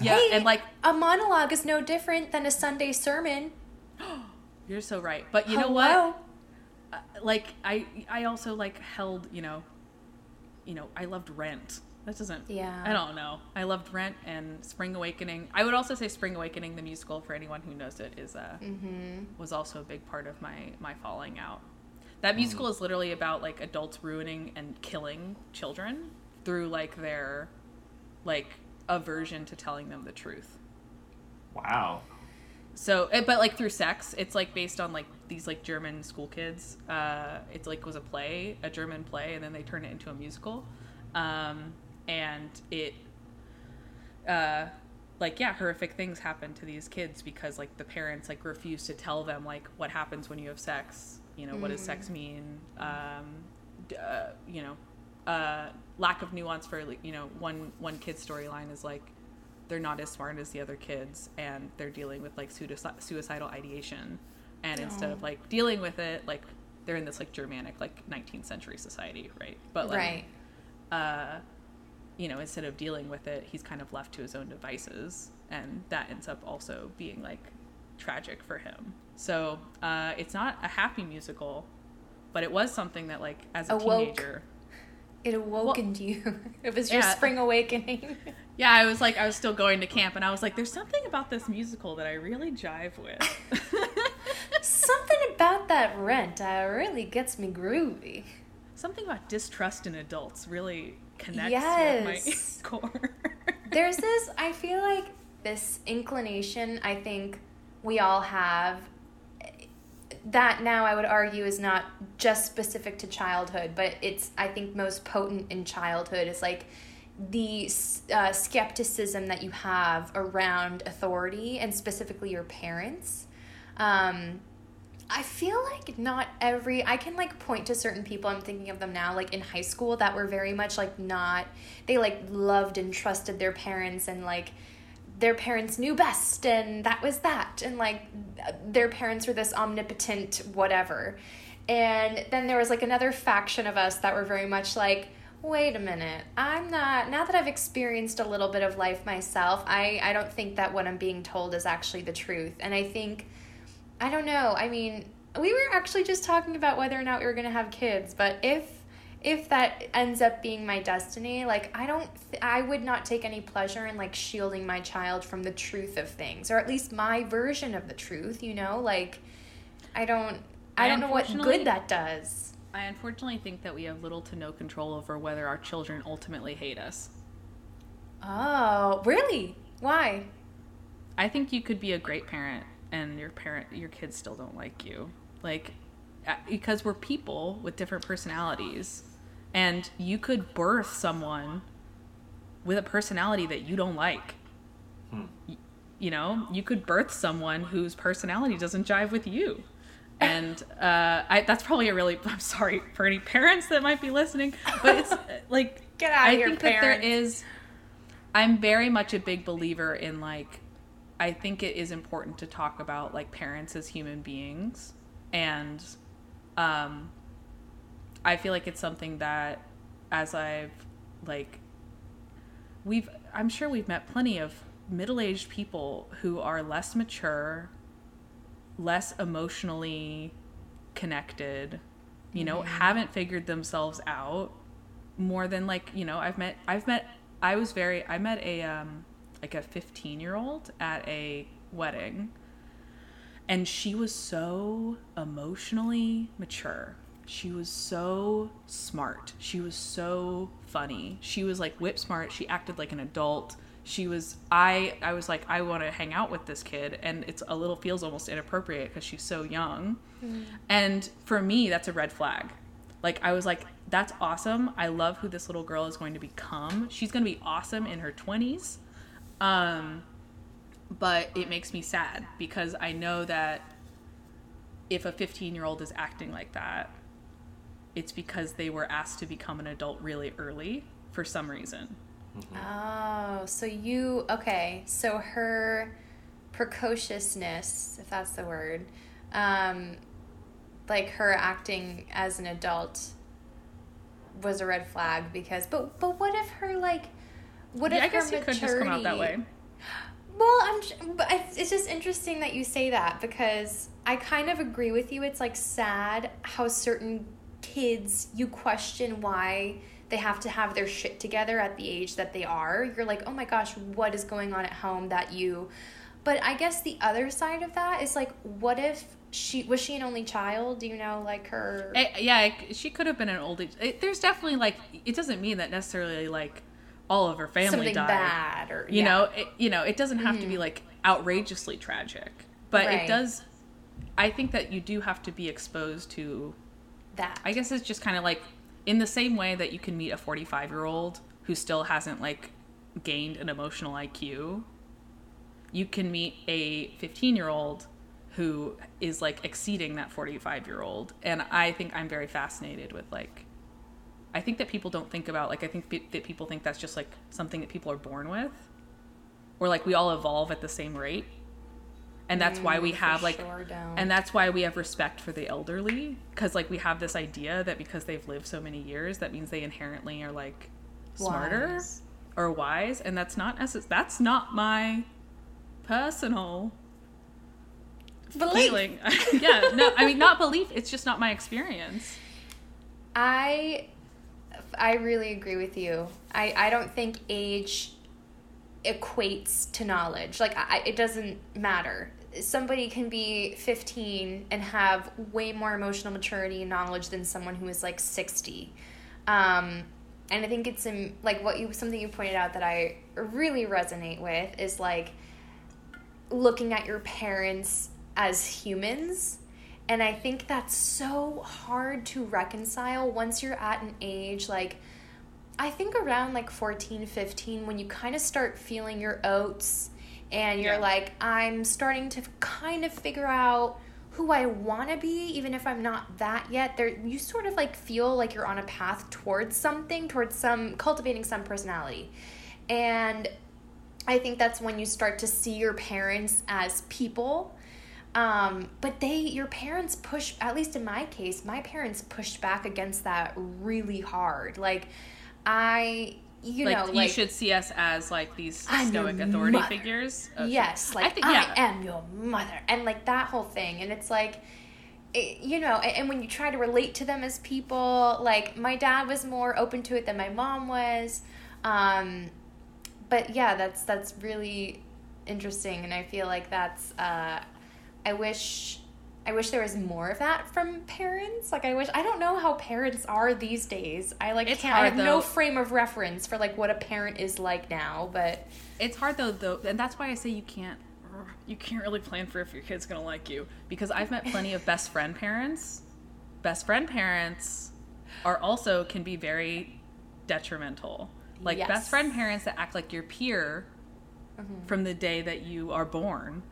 yeah, Hey, and like a monologue is no different than a Sunday sermon. you're so right. But you know what? Hello? like I I also like held, you know, you know, I loved Rent. That doesn't Yeah. I don't know. I loved Rent and Spring Awakening. I would also say Spring Awakening the musical for anyone who knows it is uh Mm-hmm. was also a big part of my my falling out. That musical is literally about like adults ruining and killing children through like their like aversion to telling them the truth. Wow. So, eh, but like through sex, it's like based on like these like German school kids. Uh, it's like was a play, a German play, and then they turned it into a musical. Um, and it, uh, like yeah, horrific things happen to these kids because like the parents like refuse to tell them like what happens when you have sex. You know, what does sex mean? Um, d- uh, you know, uh, lack of nuance for like, you know one one kid's storyline is like they're not as smart as the other kids and they're dealing with like suicidal ideation and instead of like dealing with it like they're in this like germanic like 19th century society right but like right. uh you know instead of dealing with it he's kind of left to his own devices and that ends up also being like tragic for him so uh it's not a happy musical but it was something that like as a Awoke. teenager It awokened you. It was your Yeah. spring awakening. Yeah, I was like, I was still going to camp, and I was like, there's something about this musical that I really jive with. Something about that rent uh, really gets me groovy. something about distrust in adults really connects Yes. with my core. There's this, I feel like this inclination I think we all have that now I would argue is not just specific to childhood, but it's, I think, most potent in childhood is like the uh, skepticism that you have around authority and specifically your parents. Um, I feel like not every I can like point to certain people I'm thinking of them now like in high school that were very much like not they like loved and trusted their parents and like their parents knew best and that was that and like their parents were this omnipotent whatever. And then there was like another faction of us that were very much like wait a minute i'm not now that i've experienced a little bit of life myself i i don't think that what i'm being told is actually the truth and i think I don't know. I mean, we were actually just talking about whether or not we were going to have kids, but if if that ends up being my destiny, like I don't th- I would not take any pleasure in like shielding my child from the truth of things or at least my version of the truth, you know? Like I don't I I don't know what good that does. I unfortunately think that we have little to no control over whether our children ultimately hate us. Oh, really? Why? I think you could be a great parent and your parent your kids still don't like you. Like uh, because we're people with different personalities and you could birth someone with a personality that you don't like. Y- You know, you could birth someone whose personality doesn't jive with you. And uh, I, that's probably a really, I'm sorry for any parents that might be listening, but it's uh, like, Get outta I here, think that there is, I'm very much a big believer in like, I think it is important to talk about like parents as human beings. And um, I feel like it's something that as I've like, we've, I'm sure we've met plenty of middle aged people who are less mature, less emotionally connected, you know, haven't figured themselves out more than like, you know, I've met, I've met, I was very, I met a, um, like a 15 year old at a wedding and she was so emotionally mature. She was so smart. She was so funny. She was like whip smart. She acted like an adult. She was I I was like I want to hang out with this kid and it's a little feels almost inappropriate cuz she's so young. And for me that's a red flag. Like I was like that's awesome. I love who this little girl is going to become. She's going to be awesome in her 20s. Um but it makes me sad because I know that if a 15 year old is acting like that, it's because they were asked to become an adult really early for some reason. Oh, so you okay? So her precociousness, if that's the word, um, like her acting as an adult, was a red flag because. But but what if her like, what if Yeah, I her guess it could just come out that way. Well, I'm. But it's just interesting that you say that because I kind of agree with you. It's like sad how certain kids you question why they have to have their shit together at the age that they are. You're like, oh my gosh, what is going on at home that you. But I guess the other side of that is like, what if she was she an only child? Do you know, like her? Eh, yeah, it- she could have been an old. It, there's definitely like it doesn't mean that necessarily like all of her family something died. bad or You yeah. Mm-hmm. know, it, you know, it doesn't have to be like outrageously tragic, but Right. it does. I think that you do have to be exposed to that. I guess it's just kind of like in the same way that you can meet a 45 year old who still hasn't like gained an emotional IQ, you can meet a 15 year old who is like exceeding that 45 year old. And I think I'm very fascinated with like, I think that people don't think about like, I think that people think that's just like something that people are born with or like we all evolve at the same rate. And that's why we Mm, have like sure and that's why we have respect for the elderly because like we have this idea that because they've lived so many years that means they inherently are like smarter Wise. or wise and that's not necess- that's not my personal Belief. feeling yeah no i mean not belief it's just not my experience I I really agree with you. I, I don't think age equates to knowledge. Like I, it doesn't matter. Somebody can be 15 and have way more emotional maturity and knowledge than someone who is like 60. Um, and I think it's in, like what you something you pointed out that I really resonate with is like looking at your parents as humans. And I think that's so hard to reconcile once you're at an age like I think around like 14, 15 when you kind of start feeling your oats and you're Yeah. like, I'm starting to kind of figure out who I want to be, even if I'm not that yet. There, you sort of like feel like you're on a path towards something, towards some cultivating some personality, and I think that's when you start to see your parents as people. Um, but they, your parents push, at least in my case, my parents pushed back against that really hard. Like, I, you like know, you like, should see us as like these I'm stoic authority mother. figures. Okay. yes, like, I, think- yeah. am your mother. And like that whole thing. And it's like, it, you know, and, and when you try to relate to them as people, like, my dad was more open to it than my mom was. Um, but yeah, that's that's really interesting, and I feel like that's. Uh, I wish, I wish there was more of that from parents. Like I wish I don't know how parents are these days. I like It's can't. I hard, have no frame of reference for like what a parent is like now. But It's hard though, though, and that's why I say you can't. You can't really plan for if your kid's gonna like you because I've met plenty of best friend parents. Best friend parents are also can be very detrimental. Like Yes. best friend parents that act like your peer mm-hmm. from the day that you are born,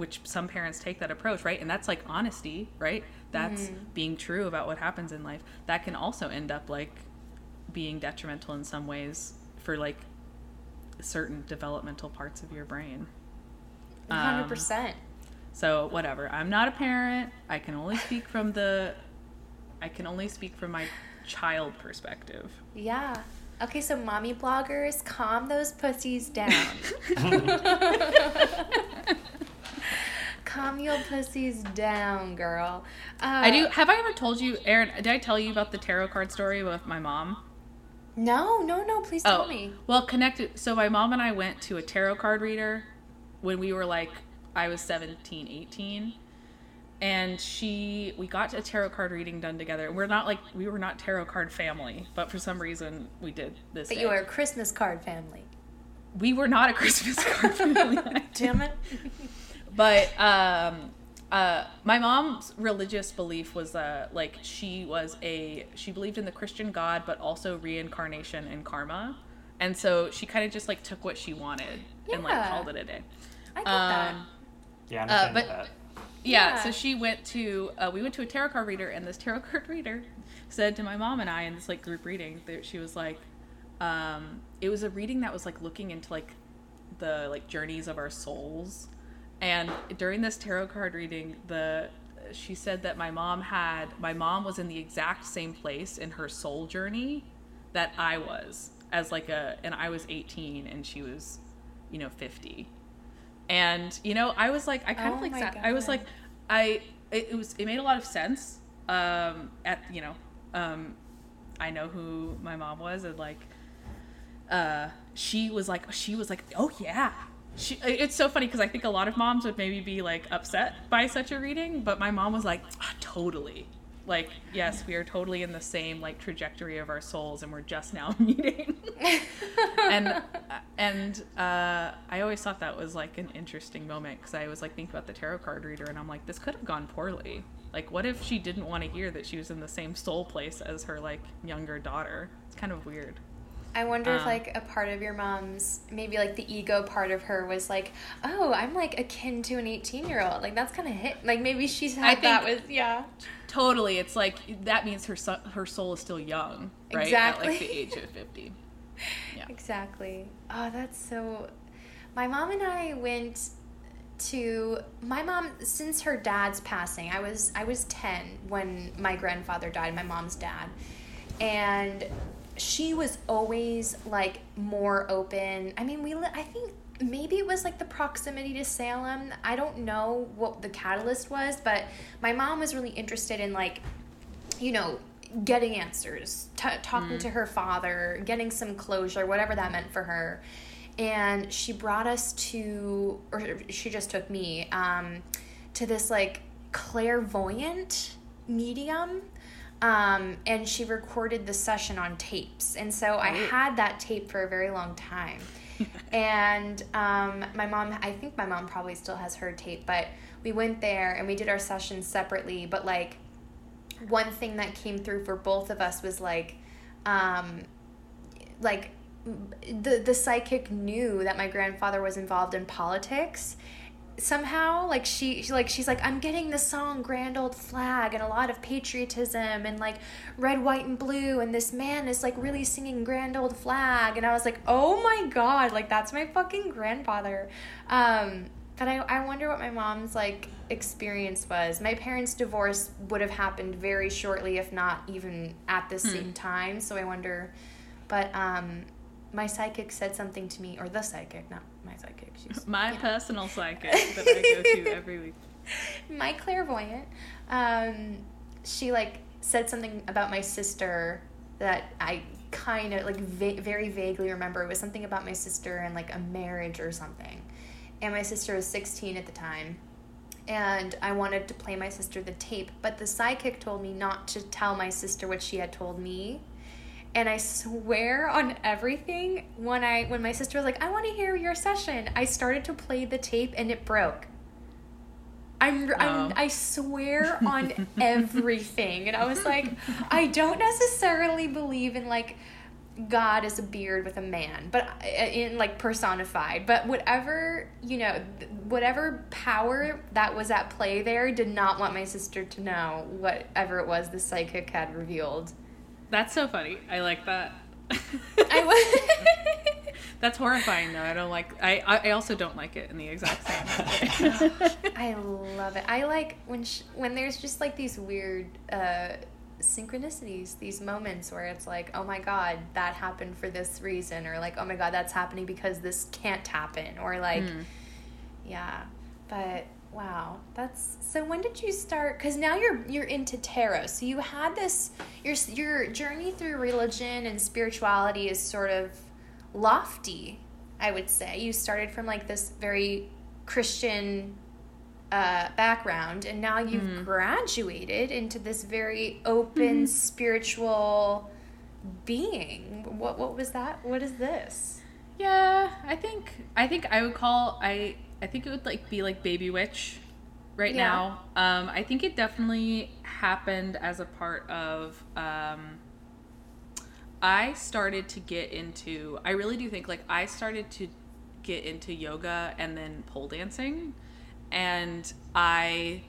which some parents take that approach, right? And that's like honesty, right? That's being true about what happens in life. That can also end up like being detrimental in some ways for like certain developmental parts of your brain. hundred Um, percent. So whatever. I'm not a parent. I can only speak from the I can only speak from my child perspective. Yeah. Okay, so mommy bloggers, calm those pussies down. calm your pussies down, girl. Uh, I do have I ever told you, Erin, did I tell you about the tarot card story with my mom? No, no, no. Please tell me. Oh, Well, connected. So my mom and I went to a tarot card reader when we were like, I was 17, 18. And she, we got a tarot card reading done together. We're not like, we were not tarot card family, but for some reason we did this. But day. you are a Christmas card family. we were not a Christmas card family. Damn it. but um uh my mom's religious belief was uh like she was a she believed in the christian god but also reincarnation and karma and so she kind of just like took what she wanted and like called it a day I get that. um Yeah, I'm Uh, but- that. yeah, Yeah. so she went to uh, we went to a tarot card reader and this tarot card reader said to my mom and i in this like group reading that she was like um it was a reading that was like looking into like the like journeys of our souls and during this tarot card reading the she said that my mom had my mom was in the exact same place in her soul journey that i was as like a and i was 18 and she was you know 50 and you know i was like i kind Oh of like sat, i was like i it, it was it made a lot of sense um at you know um i know who my mom was and like uh she was like she was like oh yeah she, it's so funny because i think a lot of moms would maybe be like upset by such a reading but my mom was like "Ah, totally like yes we are totally in the same like trajectory of our souls and we're just now meeting and and uh, I always thought that was like an interesting moment because I was like thinking about the tarot card reader and I'm like this could have gone poorly. Like what if she didn't want to hear that she was in the same soul place as her like younger daughter? It's kind of weird. I wonder if Um, like a part of your mom's maybe like the ego part of her was like, oh, I'm like akin to an 18 year old. Like that's kind of hit. Like maybe she's had I that with yeah. Totally, it's like that means her so- her soul is still young, right? Exactly. At like the age of fifty. Yeah. Exactly. Oh, that's so. My mom and I went to my mom since her dad's passing. I was I was ten when my grandfather died. My mom's dad, and she was always like more open. I mean, we li- I think maybe it was like the proximity to Salem. I don't know what the catalyst was, but my mom was really interested in like you know, getting answers, t- talking to her father, getting some closure, whatever that meant for her. And she brought us to, or she just took me um, to this like clairvoyant medium. Um, and she recorded the session on tapes. And so I had that tape for a very long time. and um, my mom, I think my mom probably still has her tape, but we went there and we did our sessions separately. But like, one thing that came through for both of us was like um like the the psychic knew that my grandfather was involved in politics somehow like she, she like she's like i'm getting the song grand old flag and a lot of patriotism and like red white and blue and this man is like really singing grand old flag and i was like oh my god like that's my fucking grandfather. Um but i, I wonder what my mom's like experience was. My parents divorce would have happened very shortly if not even at the same time so i wonder but um my psychic said something to me or the psychic not my psychic she's My personal psychic that I go to every week. my clairvoyant um she like said something about my sister that i kind of like va- very vaguely remember. It was something about my sister and like a marriage or something. And my sister was 16 at the time and i wanted to play my sister the tape but the psychic told me not to tell my sister what she had told me and I swear on everything when I when my sister was like, "I want to hear your session," I started to play the tape and it broke. I'm, I'm Oh. I swear on everything, and I was like, I don't necessarily believe in like God as a beard with a man, but uh, in like personified. But whatever you know, whatever power that was at play there did not want my sister to know whatever it was the psychic had revealed. That's so funny. I like that. I was. That's horrifying though. I don't like I I also don't like it in the exact same way. I love it. I like when sh- when there's just like these weird uh, synchronicities, these moments where it's like, oh my god, that happened for this reason, or like, oh my god, that's happening because this can't happen, or like, yeah. But wow, that's so. When did you start? Because now you're you're into tarot. So you had this your your journey through religion and spirituality is sort of lofty. I would say you started from like this very Christian uh, background, and now you've graduated into this very open spiritual being. What what was that? What is this? Yeah, I think I think I would call I I think it would like be like baby witch right Yeah. now. Um I think it definitely happened as a part of um I started to get into I really do think like I started to get into yoga and then pole dancing and I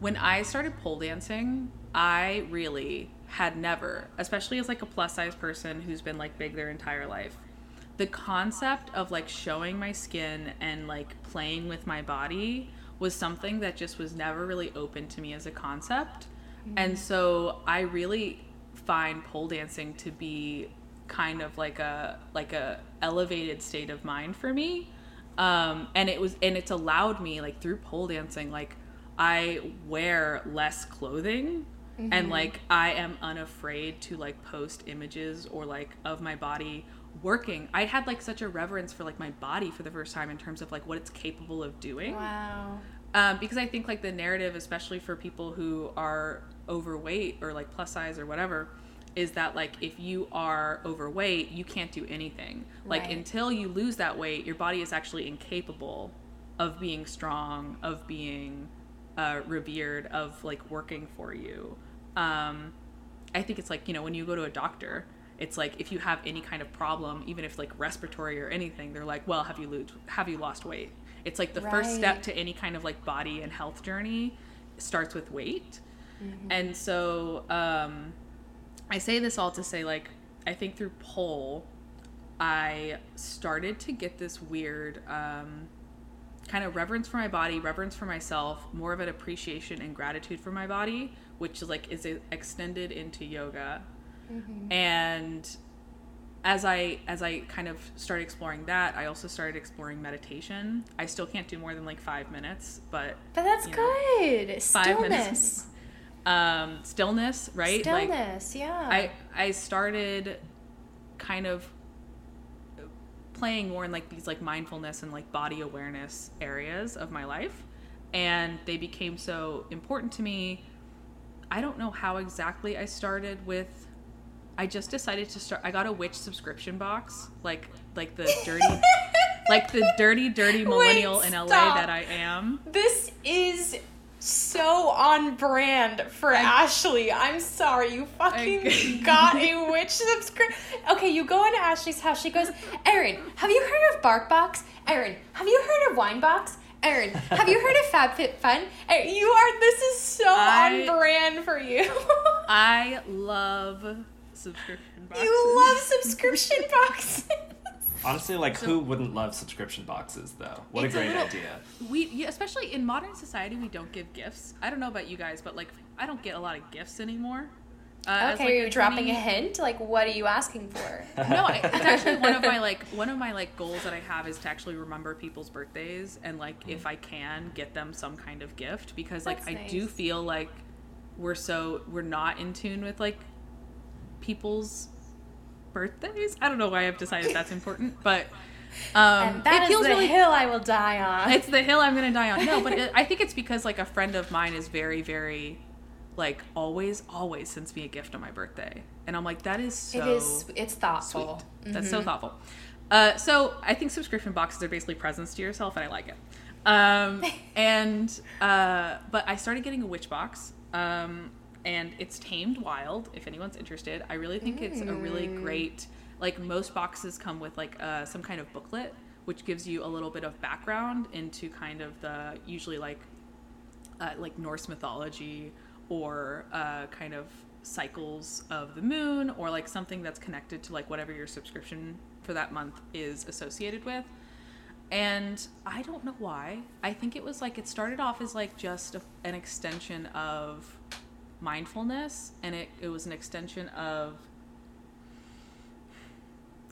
when I started pole dancing, I really had never, especially as like a plus size person who's been like big their entire life, the concept of like showing my skin and like playing with my body was something that just was never really open to me as a concept. And so I really find pole dancing to be kind of like a like a elevated state of mind for me. Um and it was and it's allowed me like through pole dancing like I wear less clothing and like I am unafraid to like post images or like of my body working. I had like such a reverence for like my body for the first time in terms of like what it's capable of doing Wow. um, because I think like the narrative, especially for people who are overweight or like plus size or whatever, is that like if you are overweight, you can't do anything. Like Right. until you lose that weight, your body is actually incapable of being strong, of being uh, revered, of like working for you. Um, I think it's like you know when you go to a doctor, it's like if you have any kind of problem, even if like respiratory or anything, they're like, well, have you lose have you lost weight? It's like the first step to any kind of like body and health journey starts with weight. And so um, I say this all to say like I think through pole, I started to get this weird um, kind of reverence for my body, reverence for myself, more of an appreciation and gratitude for my body, which is like is extended into yoga. And as I as I kind of started exploring that, I also started exploring meditation. I still can't do more than like 5 minutes, but But that's you know, good. five Stillness. minutes. um stillness, right? Like Stillness, yeah. I I started kind of playing more in like these like mindfulness and like body awareness areas of my life and they became so important to me. I don't know how exactly I started with I just decided to start I got a witch subscription box like like the dirty like the dirty dirty millennial in LA that I am. This is so on brand for Ashley. I'm sorry, you fucking got a witch subscription. Okay, you go into Ashley's house. She goes, Erin, have you heard of BarkBox? Erin, have you heard of Winebox? Erin, have you heard of FabFitFun? Erin, You are. This is so I- on brand for you. I love subscription boxes. you love subscription boxes. Honestly, like who wouldn't love subscription boxes though? What a It's a great little- idea. we yeah, especially in modern society we don't give gifts i don't know about you guys but like i don't get a lot of gifts anymore uh, as, Okay, like, are you a dropping 20 a hint? Like, what are you asking for? no I, it's actually one of my like one of my like goals that i have is to actually remember people's birthdays and like if i can get them some kind of gift because like That's i do feel like we're so we're not in tune with like people's birthdays i don't know why i've decided that's important but um and that it feels the really hill I will die on. it's the hill I'm gonna die on. No, but it, I think it's because like a friend of mine is very, very, like always, always sends me a gift on my birthday, and I'm like, that is so it is. It's thoughtful. That's so thoughtful. Uh, so I think subscription boxes are basically presents to yourself, and I like it. Um, and uh, but I started getting a witch box. Um, and it's tamed wild. If anyone's interested, I really think it's a really great. Like most boxes come with like uh, some kind of booklet, which gives you a little bit of background into kind of the usually like uh, like Norse mythology or uh, kind of cycles of the moon or like something that's connected to like whatever your subscription for that month is associated with. And I don't know why. I think it was like it started off as like just a, an extension of mindfulness and it, it was an extension of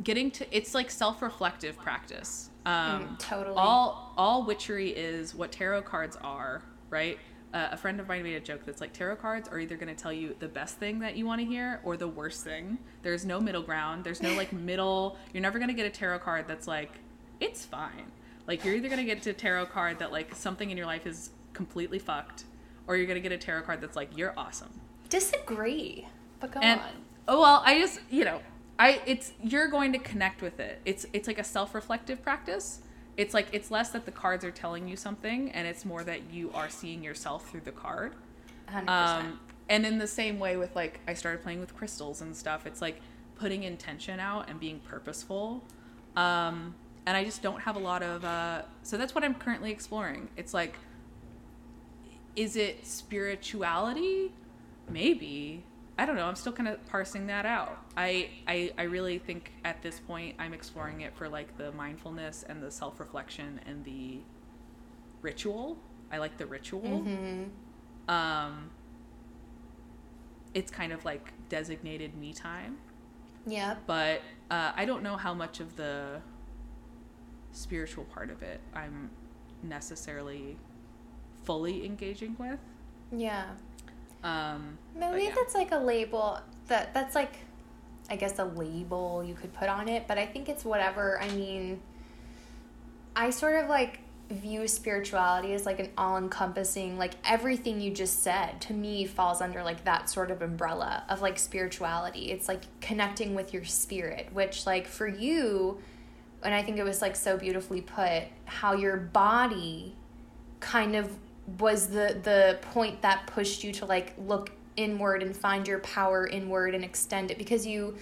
getting to it's like self-reflective practice. Um Mm, totally. all all witchery is what tarot cards are right? Uh, a friend of mine made a joke that's like tarot cards are either going to tell you the best thing that you want to hear or the worst thing. There's no middle ground. There's no like middle you're never going to get a tarot card that's like it's fine. Like you're either going to get a tarot card that like something in your life is completely fucked or you're to get a tarot card that's like you're awesome. Disagree, but go and on. oh well i just you know i it's you're going to connect with it. It's it's like a self-reflective practice. It's like it's less that the cards are telling you something and it's more that you are seeing yourself through the card. 100%. um and in the same way with like i started playing with crystals and stuff it's like putting intention out and being purposeful. Um and i just don't have a lot of uh so that's what i'm currently exploring. It's like is it spirituality? Maybe. I don't know. I'm still kind of parsing that out. I, I i really think at this point i'm exploring it for like the mindfulness and the self-reflection and the ritual. I like the ritual. Um it's kind of like designated me time. Yeah. but uh, i don't know how much of the spiritual part of it i'm necessarily fully engaging with Yeah. um Maybe yeah. that's like a label that that's like I guess a label you could put on it, but I think it's whatever. I mean, I sort of like view spirituality as like an all-encompassing like everything you just said to me falls under like that sort of umbrella of like spirituality. It's like connecting with your spirit, which like for you and I think it was like so beautifully put how your body kind of was the the point that pushed you to like look inward and find your power inward and extend it? Because you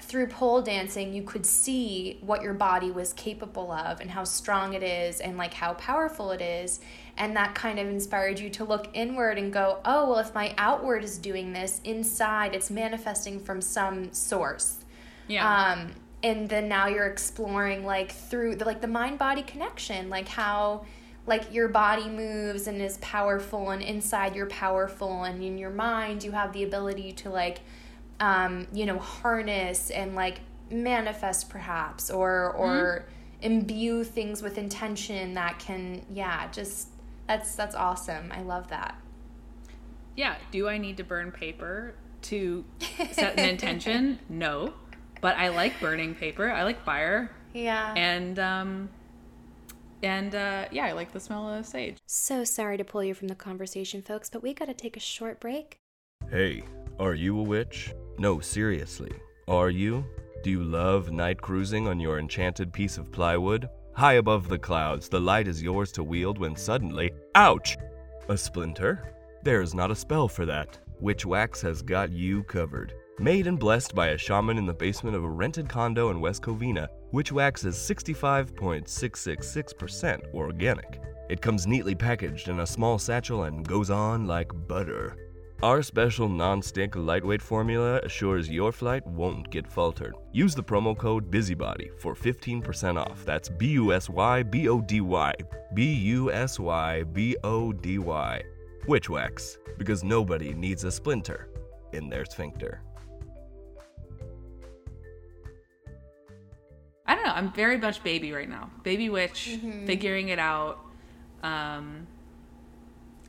through pole dancing you could see what your body was capable of and how strong it is and like how powerful it is. And that kind of inspired you to look inward and go oh well if my outward is doing this inside it's manifesting from some source. Yeah. Um and then now you're exploring like through the like the mind body connection like how like your body moves and is powerful and inside you're powerful and in your mind you have the ability to like um you know harness and like manifest perhaps or or imbue things with intention that can yeah just that's that's awesome. I love that. Yeah. Do i need to burn paper to set an intention? No. But i like burning paper. I like fire. Yeah. And um and uh yeah i like the smell of sage so sorry to pull you from the conversation folks but we gotta take a short break Hey, are you a witch? No, seriously. Are you? Do you love night cruising on your enchanted piece of plywood? High above the clouds, the light is yours to wield when suddenly, ouch! A splinter? There's not a spell for that. Witch Wax has got you covered. Made and blessed by a shaman in the basement of a rented condo in West Covina, Witch Wax is 65.666% organic. It comes neatly packaged in a small satchel and goes on like butter. Our special non-stick lightweight formula assures your flight won't get faltered. Use the promo code BUSYBODY for 15% off. That's B U S Y B O D Y. B U S Y B O D Y. Witch Wax, because nobody needs a splinter in their sphincter. I don't know. I'm very much baby right now. Baby witch, Mm-hmm. figuring it out. Um,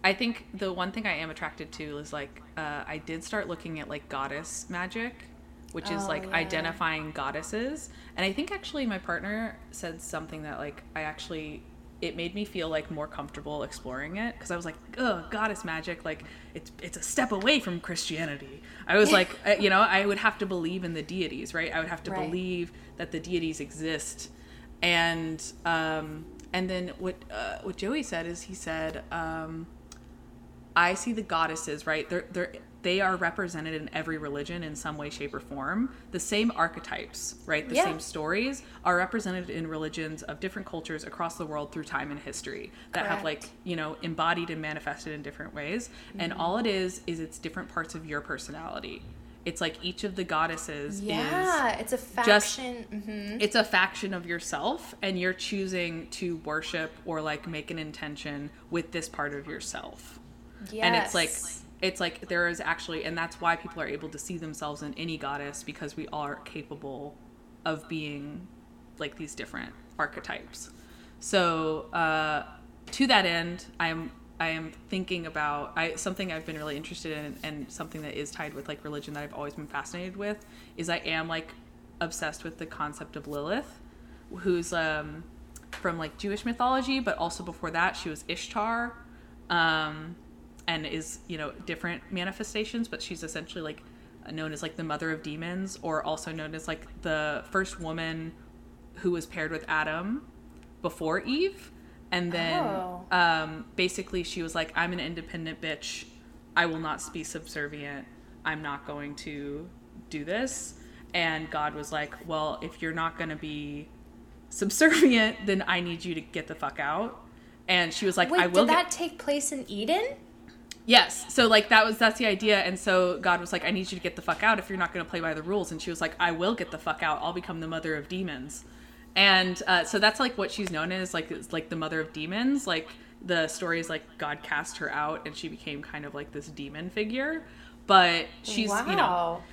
I think the one thing I am attracted to is like uh, I did start looking at like goddess magic, which is Oh, like yeah. identifying goddesses. And I think actually my partner said something that like I actually it made me feel like more comfortable exploring it because I was like, "Ugh, goddess magic! Like it's it's a step away from Christianity." I was like, uh, you know, I would have to believe in the deities, right? I would have to Right. believe that the deities exist, and um, and then what uh, what Joey said is he said, um, I see the goddesses, right? They're they're they are represented in every religion in some way, shape, or form. The same archetypes, right? The Yeah. same stories are represented in religions of different cultures across the world through time and history that have like, you know, embodied and manifested in different ways. And all it is is it's different parts of your personality. It's like each of the goddesses is Yeah, it's a just- faction. hmm it's a faction of yourself and you're choosing to worship or like make an intention with this part of yourself Yes. and it's like it's like there is actually and that's why people are able to see themselves in any goddess because we are capable of being like these different archetypes so uh to that end i'm i am thinking about i something i've been really interested in and something that is tied with like religion that i've always been fascinated with is i am like obsessed with the concept of lilith who's um from like jewish mythology but also before that she was ishtar um and is you know different manifestations but she's essentially like known as like the mother of demons or also known as like the first woman who was paired with adam before eve and then Oh. um, basically she was like i'm an independent bitch i will not be subservient i'm not going to do this and god was like well if you're not going to be subservient then i need you to get the fuck out and she was like Wait, i will did get that take place in Eden? Yes. So like that was that's the idea and so God was like I need you to get the fuck out if you're not going to play by the rules and she was like I will get the fuck out. I'll become the mother of demons. And uh, so that's like what she's known as like it's like the mother of demons. Like the story is like God cast her out and she became kind of like this demon figure. But she's wow. you know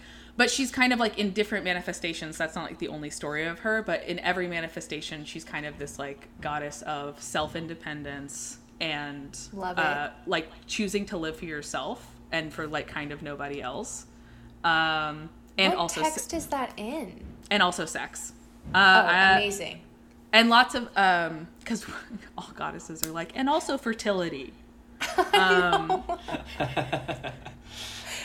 but she's kind of like in different manifestations that's not like the only story of her but in every manifestation she's kind of this like goddess of self-independence and Love it. uh, like choosing to live for yourself and for like kind of nobody else um and what also text is that in? and also sex uh, uh, amazing. and lots of um because all goddesses are like and also fertility um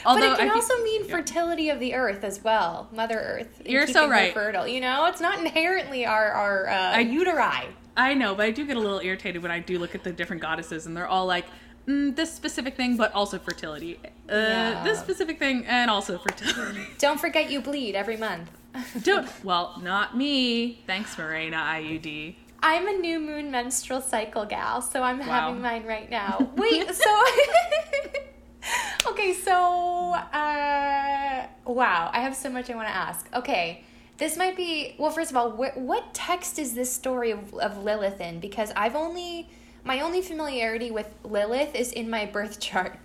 But although it can I also mean fertility of the earth as well, Mother Earth. You're so right. Fertile, you know, it's not inherently our our uh, uteri. I know, but I do get a little irritated when I do look at the different goddesses, and they're all like, mm, this specific thing, but also fertility. Uh, Yeah. This specific thing, and also fertility. Don't forget you bleed every month. Don't. Well, not me. Thanks, Mirena IUD. I'm a new moon menstrual cycle gal, so I'm having mine right now. Wait, so okay, so uh, wow, I have so much I want to ask. Okay, this might be well. First of all, wh- what text is this story of, of Lilith in? Because I've only my only familiarity with Lilith is in my birth chart.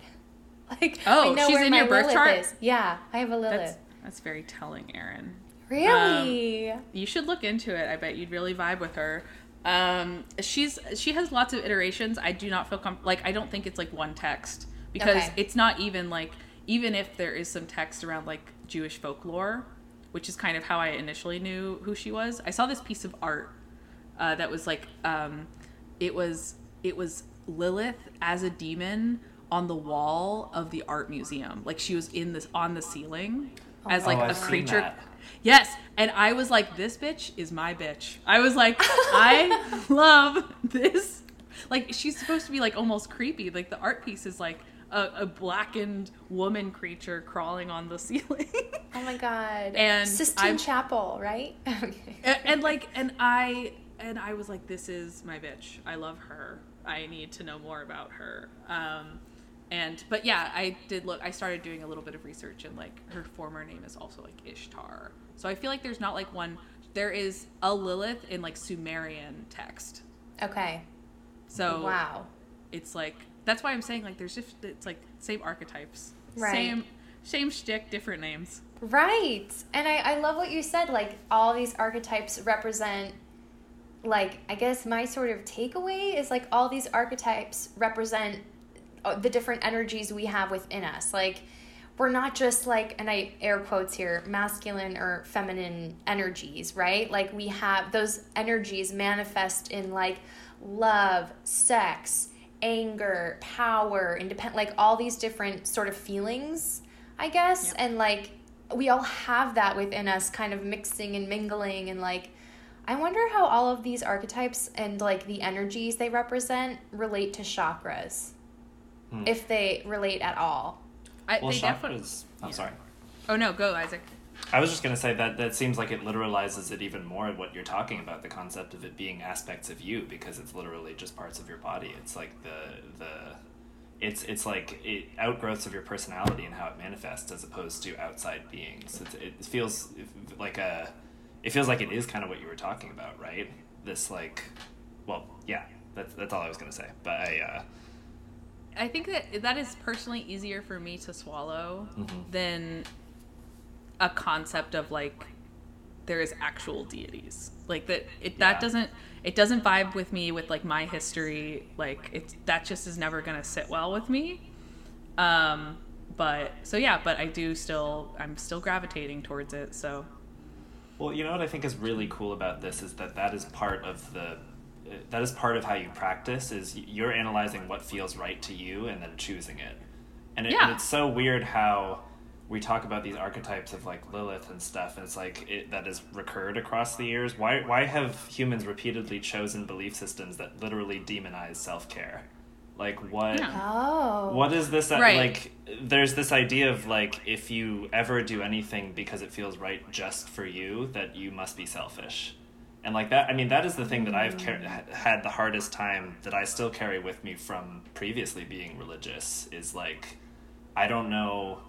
Like, Oh, I know she's where in my your birth Lilith chart? Is. Yeah, I have a Lilith. That's that's very telling, Erin. Really? You should look into it. I bet you'd really vibe with her. Um, she's she has lots of iterations. I do not feel com- like I don't think it's like one text because Okay. it's not even like even if there is some text around like Jewish folklore, which is kind of how I initially knew who she was. I saw this piece of art uh, that was like um, it was it was Lilith as a demon on the wall of the art museum. Like she was in this on the ceiling as like Oh, a I've seen creature. Yes, and I was like, this bitch is my bitch. I was like, I love this. like she's supposed to be like almost creepy. Like the art piece is like a, a blackened woman creature crawling on the ceiling. Oh my god. And Sistine I'm- Chapel, right? Okay. and, and like and I and I was like, this is my bitch. I love her. I need to know more about her. Um, and but yeah, I did look. I started doing a little bit of research, and like her former name is also like Ishtar. So I feel like there's not like one. There is a Lilith in like Sumerian text. okay. So Wow. it's like that's why I'm saying like there's just it's like same archetypes, Right. same same shtick, different names. Right. And I, I love what you said. Like, all these archetypes represent, like, I guess my sort of takeaway is like all these archetypes represent Uh, the different energies we have within us. Like, we're not just like, and I air quotes here, masculine or feminine energies, right? Like, we have those energies manifest in like love, sex, anger, power, independent, like all these different sort of feelings, I guess. And like, we all have that within us kind of mixing and mingling and like i wonder how all of these archetypes and like the energies they represent relate to chakras if they relate at all I, Well, they definitely. chakras. I'm sorry. Oh no, go Isaac. I was just gonna say that that seems like it literalizes it even more. What you're talking about, the concept of it being aspects of you, because it's literally just parts of your body. It's like the the, it's it's like it, outgrowths of your personality and how it manifests, as opposed to outside beings. It's, it feels like a, it feels like it is kind of what you were talking about, right? This like, well, yeah, that's that's all I was gonna say. But I, uh, I think that that is personally easier for me to swallow Mm-hmm. than a concept of like there is actual deities. Like that it Yeah. that doesn't it doesn't vibe with me with like my history. Like it's that just is never gonna sit well with me. Um but so yeah, but I do still I'm still gravitating towards it. So Well, you know what I think is really cool about this is that that is part of the that is part of how you practice is you're analyzing what feels right to you and then choosing it. And, it, and it's so weird how we talk about these archetypes of like Lilith and stuff and it's like it, that has recurred across the years. Why why have humans repeatedly chosen belief systems that literally demonize self-care? Like what Yeah. oh what is this uh, Right. like there's this idea of like if you ever do anything because it feels right just for you that you must be selfish and like that i mean that is the thing that i've car- had the hardest time that i still carry with me from previously being religious is like i don't know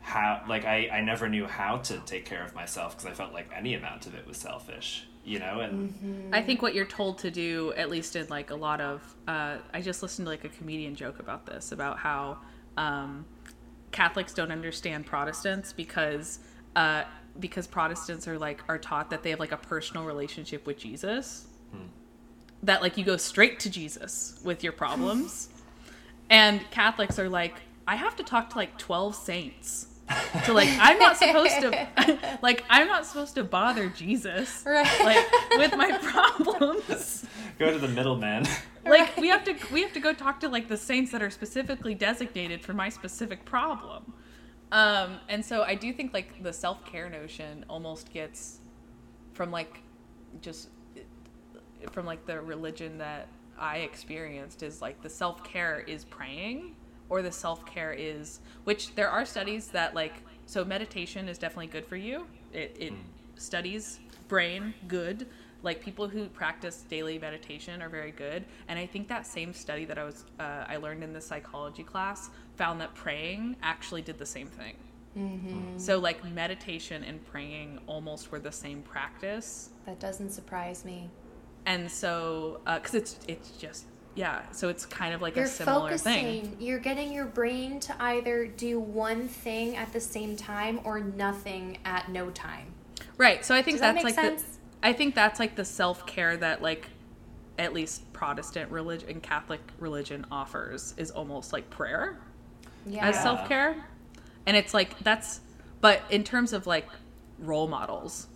how like i i never knew how to take care of myself because i felt like any amount of it was selfish you know? And I think what you're told to do, at least in like a lot of, uh, I just listened to like a comedian joke about this, about how um, Catholics don't understand Protestants because uh, because Protestants are like are taught that they have like a personal relationship with Jesus, hmm. that like you go straight to Jesus with your problems, and Catholics are like, I have to talk to like twelve saints. to like I'm not supposed to like I'm not supposed to bother Jesus Right. like with my problems. Go to the middleman. Like we have to we have to go talk to like the saints that are specifically designated for my specific problem um and so i do think like the self-care notion almost gets from like just from like the religion that i experienced is like the self-care is praying or the self-care is which there are studies that like so meditation is definitely good for you. It, it studies brain good. Like people who practice daily meditation are very good. And i think that same study that i was uh, i learned in the psychology class found that praying actually did the same thing. Mm-hmm. So like meditation and praying almost were the same practice. That doesn't surprise me. And so uh, because it's it's just yeah so it's kind of like you're a similar thing. focusing you're getting your brain to either do one thing at the same time or nothing at no time. Right so i think Does that that's make like sense? the i think that's like the self-care that like at least protestant religion and catholic religion offers is almost like prayer yeah as self care. And it's like that's but in terms of like role models,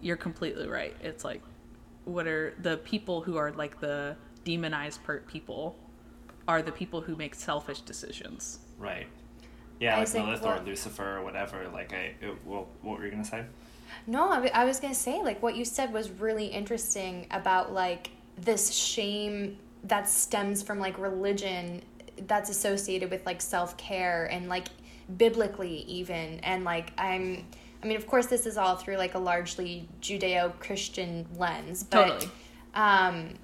you're completely right. It's like what are the people who are like the demonized per people are the people who make selfish decisions. Right. Yeah, like Isaac, Lilith or Lucifer or whatever. Like, I, it, well, what were you gonna say? No, I, w- I was gonna say like what you said was really interesting about like this shame that stems from like religion that's associated with like self-care and like biblically even and like i'm i mean of course this is all through like a largely judeo-christian lens but Totally. um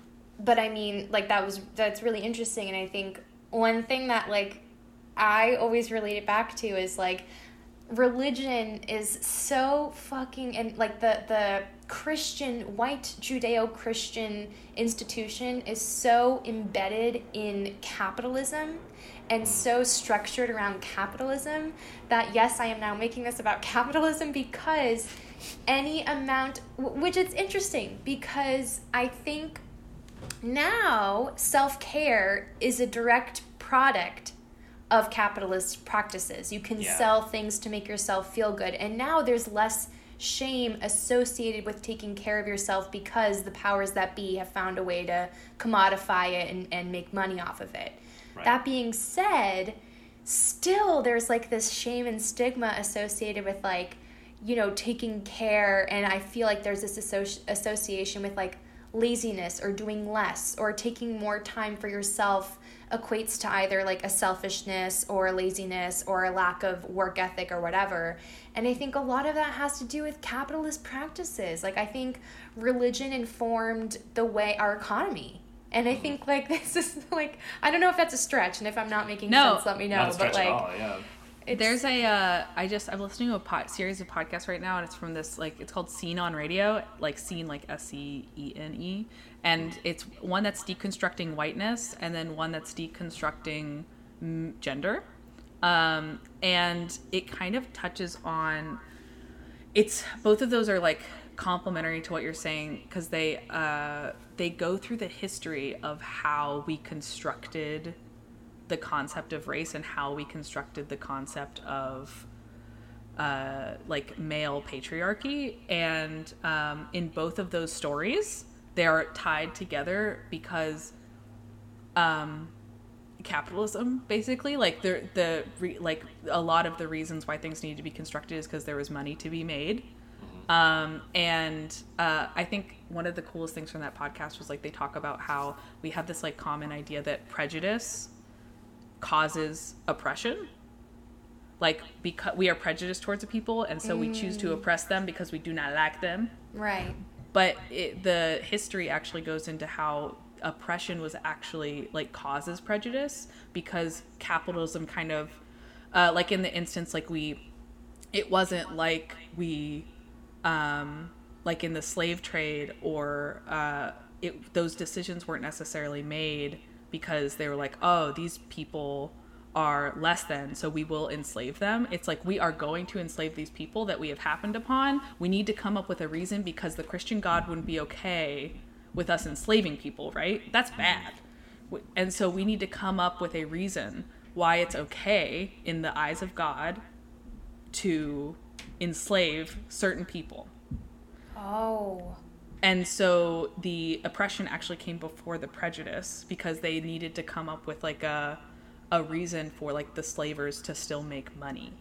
but i mean like that was that's really interesting and i think one thing that like i always relate it back to is like religion is so fucking and like the the christian white judeo-christian institution is so embedded in capitalism and so structured around capitalism that yes i am now making this about capitalism because any amount which is interesting because i think now self-care is a direct product of capitalist practices. You can Yeah. sell things to make yourself feel good. And now there's less shame associated with taking care of yourself because the powers that be have found a way to commodify it and, and make money off of it. Right. That being said, still there's like this shame and stigma associated with like, you know, taking care. And I feel like there's this associ- association with like laziness or doing less or taking more time for yourself equates to either like a selfishness or a laziness or a lack of work ethic or whatever. And I think a lot of that has to do with capitalist practices. Like I think religion informed the way our economy. And I mm-hmm. think like this is like I don't know if that's a stretch and if I'm not making No. sense let me know. Not a but like at all. Yeah. It's There's a uh, I just I'm listening to a pod, series of podcasts right now, and it's from this like it's called Scene on Radio, like Scene like S C E N E, and it's one that's deconstructing whiteness, and then one that's deconstructing gender, um, and it kind of touches on it's both of those are like complementary to what you're saying because they uh, they go through the history of how we constructed the concept of race and how we constructed the concept of uh, like male patriarchy. And um, in both of those stories they are tied together because um, capitalism basically. Like the the re, like a lot of the reasons why things needed to be constructed is because there was money to be made. Um, and uh, i think one of the coolest things from that podcast was like they talk about how we have this like common idea that prejudice causes oppression. Like because we are prejudiced towards a people and so we choose to oppress them because we do not like them. Right. but it, the history actually goes into how oppression was actually like causes prejudice because capitalism kind of uh, like in the instance like we it wasn't like we um like in the slave trade or uh it those decisions weren't necessarily made because they were like oh these people are less than so we will enslave them. It's like we are going to enslave these people that we have happened upon. We need to come up with a reason because the christian god wouldn't be okay with us enslaving people right? That's mm-hmm. bad. And so we need to come up with a reason why it's okay in the eyes of god to enslave certain people. Oh. And so the oppression actually came before the prejudice because they needed to come up with like a a reason for like the slavers to still make money.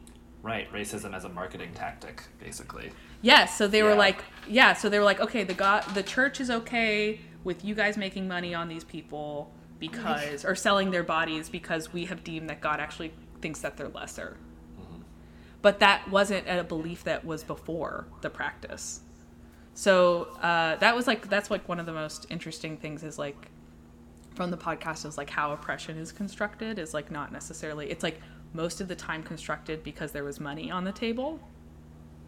Right. Racism as a marketing tactic, basically. Yes, so they were like yeah, so they were like okay, the God the church is okay with you guys making money on these people because or selling their bodies because we have deemed that God actually thinks that they're lesser. Mm-hmm. But that wasn't a belief that was before the practice. So uh, that was like that's like one of the most interesting things is like from the podcast is like how oppression is constructed is like not necessarily it's like most of the time constructed because there was money on the table.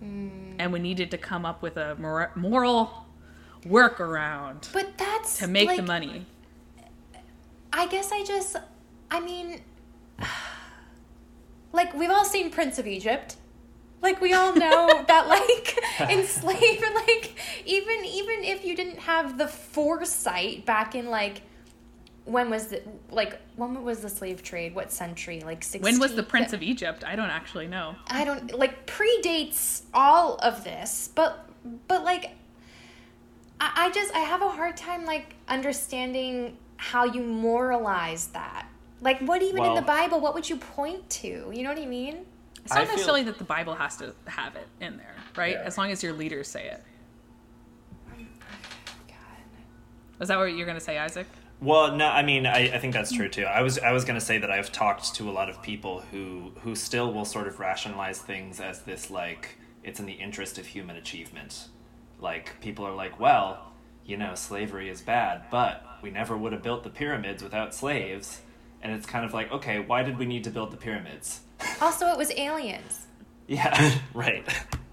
And we needed to come up with a mor- moral workaround But that's to make like, the money. I guess I just, I mean, like we've all seen Prince of Egypt. Like we all know that like enslaved like even even if you didn't have the foresight back in like when was the like when was the slave trade? What century? Like 16? when was the prince of egypt i don't actually know I don't like predates all of this, but but like I, I just I have a hard time like understanding how you moralize that. Like what even in the Bible, what would you point to? You know what I mean? It's not I feel- necessarily that the bible has to have it in there right Yeah. as long as your leaders say it God. is that what you're going to say isaac Well, no, I mean, I, I think that's true too. I was I was gonna say that I've talked to a lot of people who who still will sort of rationalize things as this like it's in the interest of human achievement. Like people are like, well, you know, slavery is bad, but we never would have built the pyramids without slaves. And it's kind of like, okay, why did we need to build the pyramids? Also, it was aliens. Yeah, right.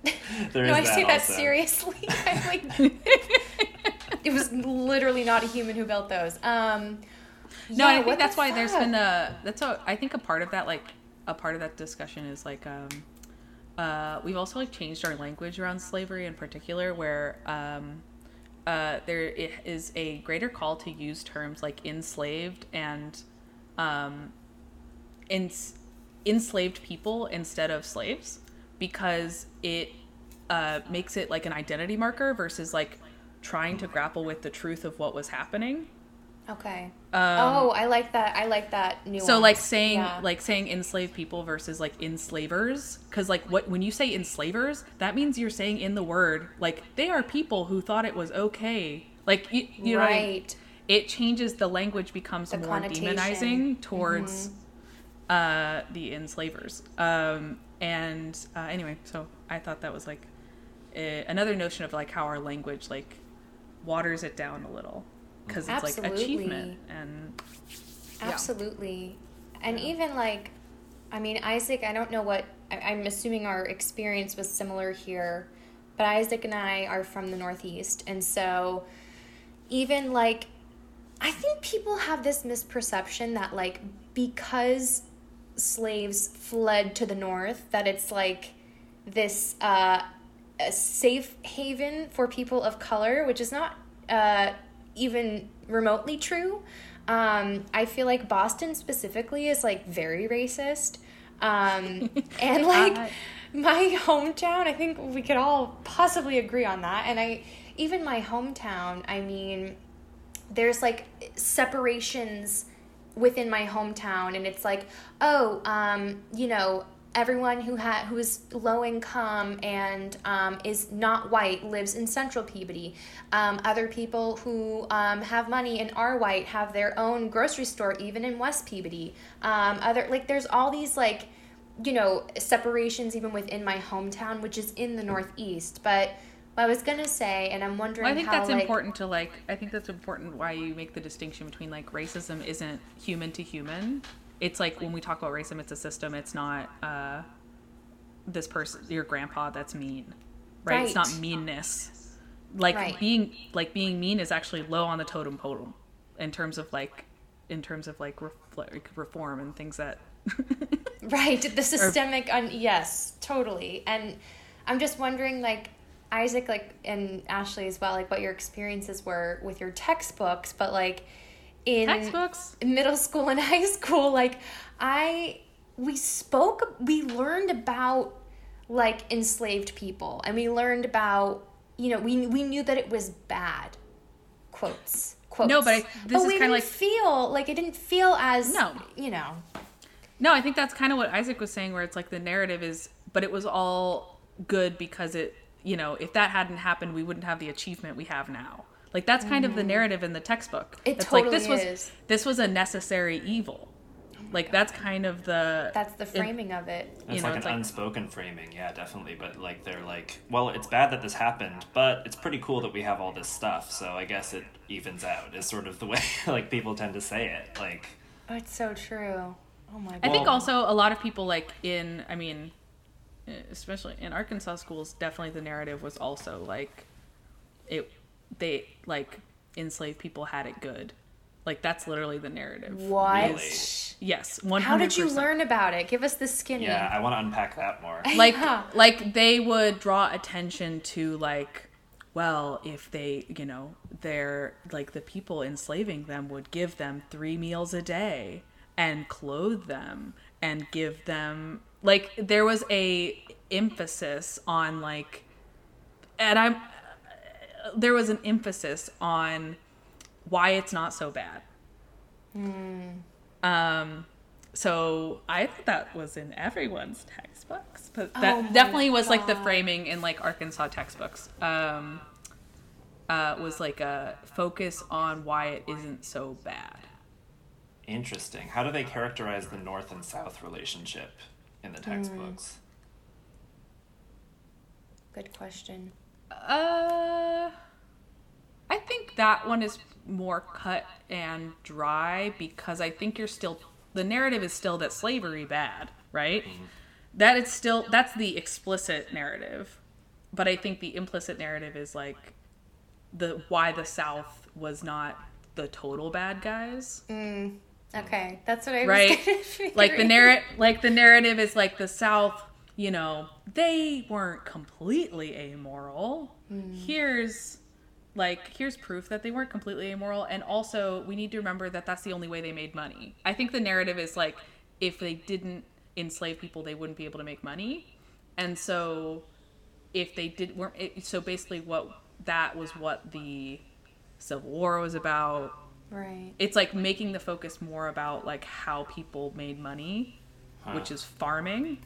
There No, is I say that also. seriously. I'm like, it was literally not a human who built those. Um, No, yeah, I think that's the why there's been a that's a I think a part of that like a part of that discussion is like um uh we've also like changed our language around slavery in particular where um uh there i- a greater call to use terms like enslaved and um ens- enslaved people instead of slaves because it uh, makes it like an identity marker versus like trying to grapple with the truth of what was happening. Okay. Um, oh, I like that. I like that nuance. So like saying Yeah. like saying enslaved people versus like enslavers cuz like what when you say enslavers that means you're saying in the word like they are people who thought it was okay. Like you, you know what I mean? right. it changes the language becomes The more. Mm-hmm. demonizing towards uh the enslavers. Um and uh, anyway, so I thought that was like a, another notion of like how our language like waters it down a little because it's like achievement and Absolutely. And even like, I mean, Isaac, I don't know what, I, I'm assuming our experience was similar here, but Isaac and I are from the Northeast. And so, even like, I think people have this misperception that, like, because slaves fled to the North, that it's like this uh, a safe haven for people of color, which is not uh, even remotely true. Um, I feel like Boston specifically is like very racist. Um, and like I- my hometown, I think we could all possibly agree on that. And I, even my hometown, I mean, there's like separations within my hometown and it's like oh um you know everyone who ha- who is low income and um, is not white lives in central peabody. Um, other people who um, have money and are white have their own grocery store even in west peabody. Um, other like there's all these like you know separations even within my hometown which is in the northeast. But what i was gonna say and i'm wondering Well, I think how, that's like, important to like. I think that's important why you make the distinction between like racism isn't human to human. It's like when we talk about racism, it's a system. It's not uh, this person, your grandpa, that's mean, right? It's not meanness. Like Right. being like being mean is actually low on the totem pole in terms of like in terms of like, ref- like reform and things that. Right, the systemic un- yes, totally. And I'm just wondering like Isaac like and Ashley as well like what your experiences were with your textbooks, but like in Textbooks? middle school and high school like I we spoke we learned about like enslaved people and we learned about you know we we knew that it was bad quotes quotes No, but I- this but is we kinda didn't like- feel like it didn't feel as No. you know No, I think that's kind of what Isaac was saying, where it's like the narrative is, but it was all good because it, you know, if that hadn't happened, we wouldn't have the achievement we have now. Like that's kind of the narrative in the textbook. Mm-hmm. It it's like this totally was is. this was a necessary evil. Like that's kind of the that's the it- framing of it you It's know, like it's an like- unspoken framing, yeah, definitely. But like they're like, well, it's bad that this happened, but it's pretty cool that we have all this stuff. So I guess it evens out. Is sort of the way like people tend to say it. Like, Oh, it's so true. Oh my god. I think also a lot of people like in, I mean, especially in Arkansas schools, definitely the narrative was also like, it, they like enslaved people had it good. Like that's literally the narrative. what? Really? Yes, one How did you learn about it? Give us the skinny. yeah, I want to unpack that more. Like, Yeah. like they would draw attention to like, well, if they, you know, they're like the people enslaving them would give them three meals a day and clothe them and give them like there was a emphasis on like, and I'm there was an emphasis on why it's not so bad. Um, so I thought that was in everyone's textbooks, but that Oh my definitely was like the framing in like Arkansas textbooks. Um, uh, was like a focus on why it isn't so bad. Interesting. How do they characterize the North and South relationship in the textbooks? Hmm. Good question. Uh, I think that one is more cut and dry because I think you're still the narrative is still that slavery bad, right? Mm-hmm. That is still that's the explicit narrative, but I think the implicit narrative is like the why the South was not the total bad guys, mm. Okay, that's what I right? was like the narrative, like the narrative is like the South. You know, they weren't completely amoral. Hmm. Here's like here's proof that they weren't completely amoral and also we need to remember that that's the only way they made money i think the narrative is like if they didn't enslave people they wouldn't be able to make money and so if they did weren't it, so basically what that was what the civil war was about Right. it's like making the focus more about like how people made money which is farming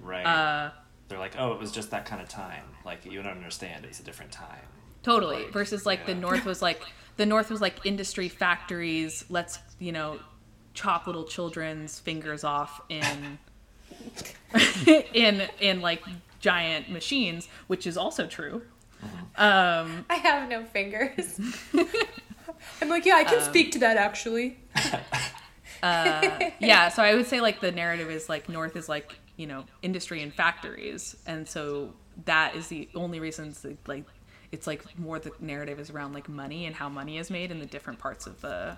Right. uh They're like, oh, it was just that kind of time. Like, you don't understand. It's a different time. Totally. Like, Versus like the yeah. North was like the North was like industry factories. Let's you know chop little children's fingers off in in in like giant machines, which is also true. Um, I have no fingers. I'm like, yeah, I can speak to that actually. yeah, so I would say like the narrative is like North is like you know industry and factories, and so that is the only reasons that, like it's like more the narrative is around like money and how money is made in the different parts of the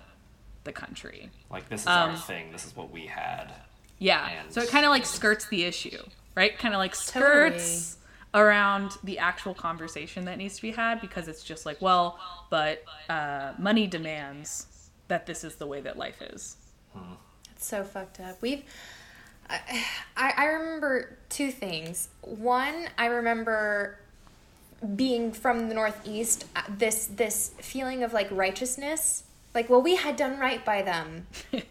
the country. Like, this is Um, our thing. This is what we had. Yeah. And- so it kind of like skirts the issue, right? Kind of like skirts around the actual conversation that needs to be had because it's just like, well, but uh, money demands that this is the way that life is. It's so fucked up. We've. I, I I remember two things. One, I remember being from the Northeast, uh, this this feeling of like righteousness, like well, we had done right by them.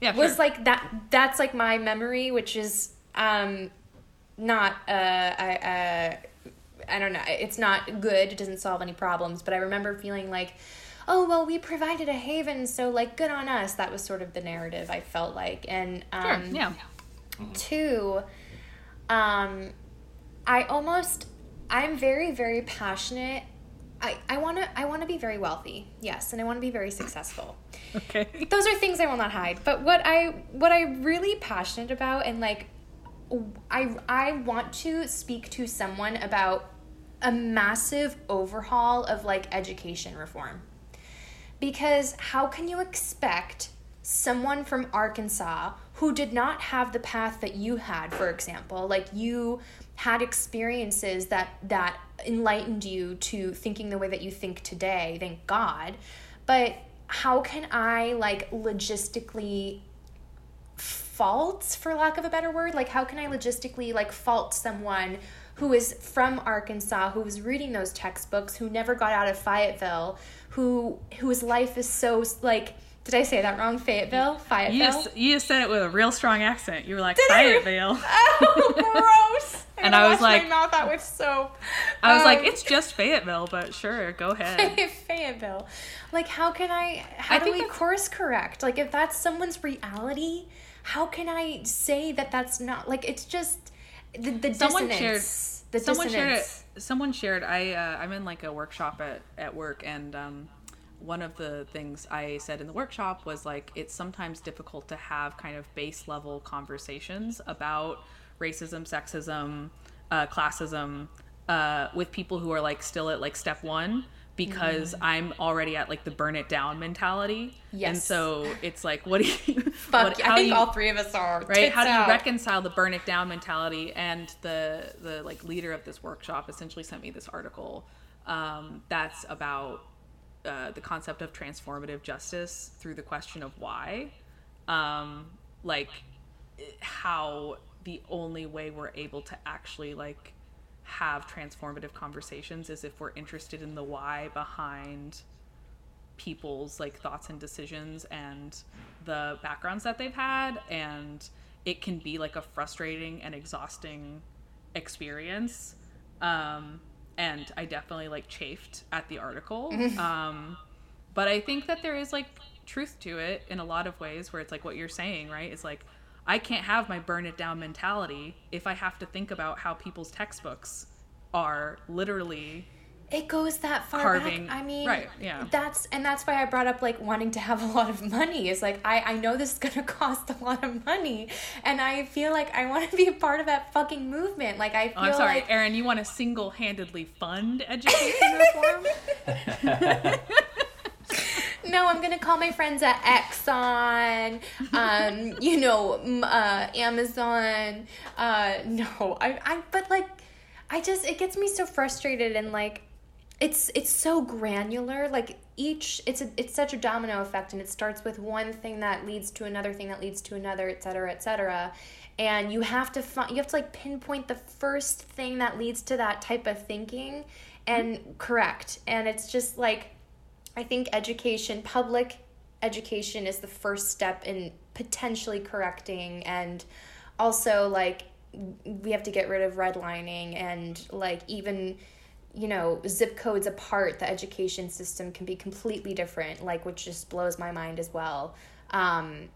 Yeah, was sure. like that. That's like my memory, which is um, not uh, I uh, I don't know. It's not good. It doesn't solve any problems. But I remember feeling like, oh well, we provided a haven, so like good on us. That was sort of the narrative I felt like, and um, Sure, yeah. Two, um, I almost, I'm very, very passionate. I, I want to I want to be very wealthy, yes, and I want to be very successful. Okay. Those are things I will not hide. But what I what I really passionate about and like I I want to speak to someone about a massive overhaul of like education reform. Because how can you expect someone from Arkansas who did not have the path that you had, for example, like you had experiences that that enlightened you to thinking the way that you think today, thank God. But how can I like logistically fault for lack of a better word like how can i logistically like fault someone who is from arkansas who was reading those textbooks who never got out of fayetteville who whose life is so like did i say that wrong fayetteville You fayetteville just, you just said it with a real strong accent. You were like, Did I? Fayetteville. oh gross I'm And I was like- my mouth out with soap I was like, Um, it's just Fayetteville, but sure, go ahead. Fayetteville. Like, how can I? How I do we course correct? Like, if that's someone's reality, how can I say that that's not? Like, it's just the, the someone dissonance. shared the someone shared someone shared i uh, i'm in like a workshop at, at work and um, one of the things i said in the workshop was like it's sometimes difficult to have kind of base level conversations about racism sexism uh, classism uh, with people who are like still at like step one because i'm already at like the burn it down mentality Yes. and so it's like what do you Fuck, what, I think you- all three of us are. right how do you out. reconcile the burn it down mentality and the the like leader of this workshop essentially sent me this article um, that's about uh, the concept of transformative justice through the question of why um, like how the only way we're able to actually like have transformative conversations is if we're interested in the why behind people's like thoughts and decisions and the backgrounds that they've had and it can be like a frustrating and exhausting experience um and I definitely like chafed at the article. um, but I think that there is like truth to it in a lot of ways where it's like what you're saying, right? It's like I can't have my burn it down mentality if I have to think about how people's textbooks are literally it goes that far Carving- back. I mean, right, yeah. That's and that's why I brought up like wanting to have a lot of money. Is like I I know this is gonna cost a lot of money, and I feel like I want to be a part of that fucking movement. Like I feel Oh, I'm sorry, like Erin. You want to single-handedly fund education reform? no, I'm gonna call my friends at Exxon, um, you know, uh, Amazon. Uh, no, I, I, but like, I just it gets me so frustrated and like, it's it's so granular. Like each, it's a it's such a domino effect, and it starts with one thing that leads to another thing that leads to another, et cetera, et cetera. And you have to find, you have to like pinpoint the first thing that leads to that type of thinking, and correct. And it's just like I think education, public education, is the first step in potentially correcting, and also like we have to get rid of redlining and like even you know zip codes apart the education system can be completely different like which just blows my mind as well. Um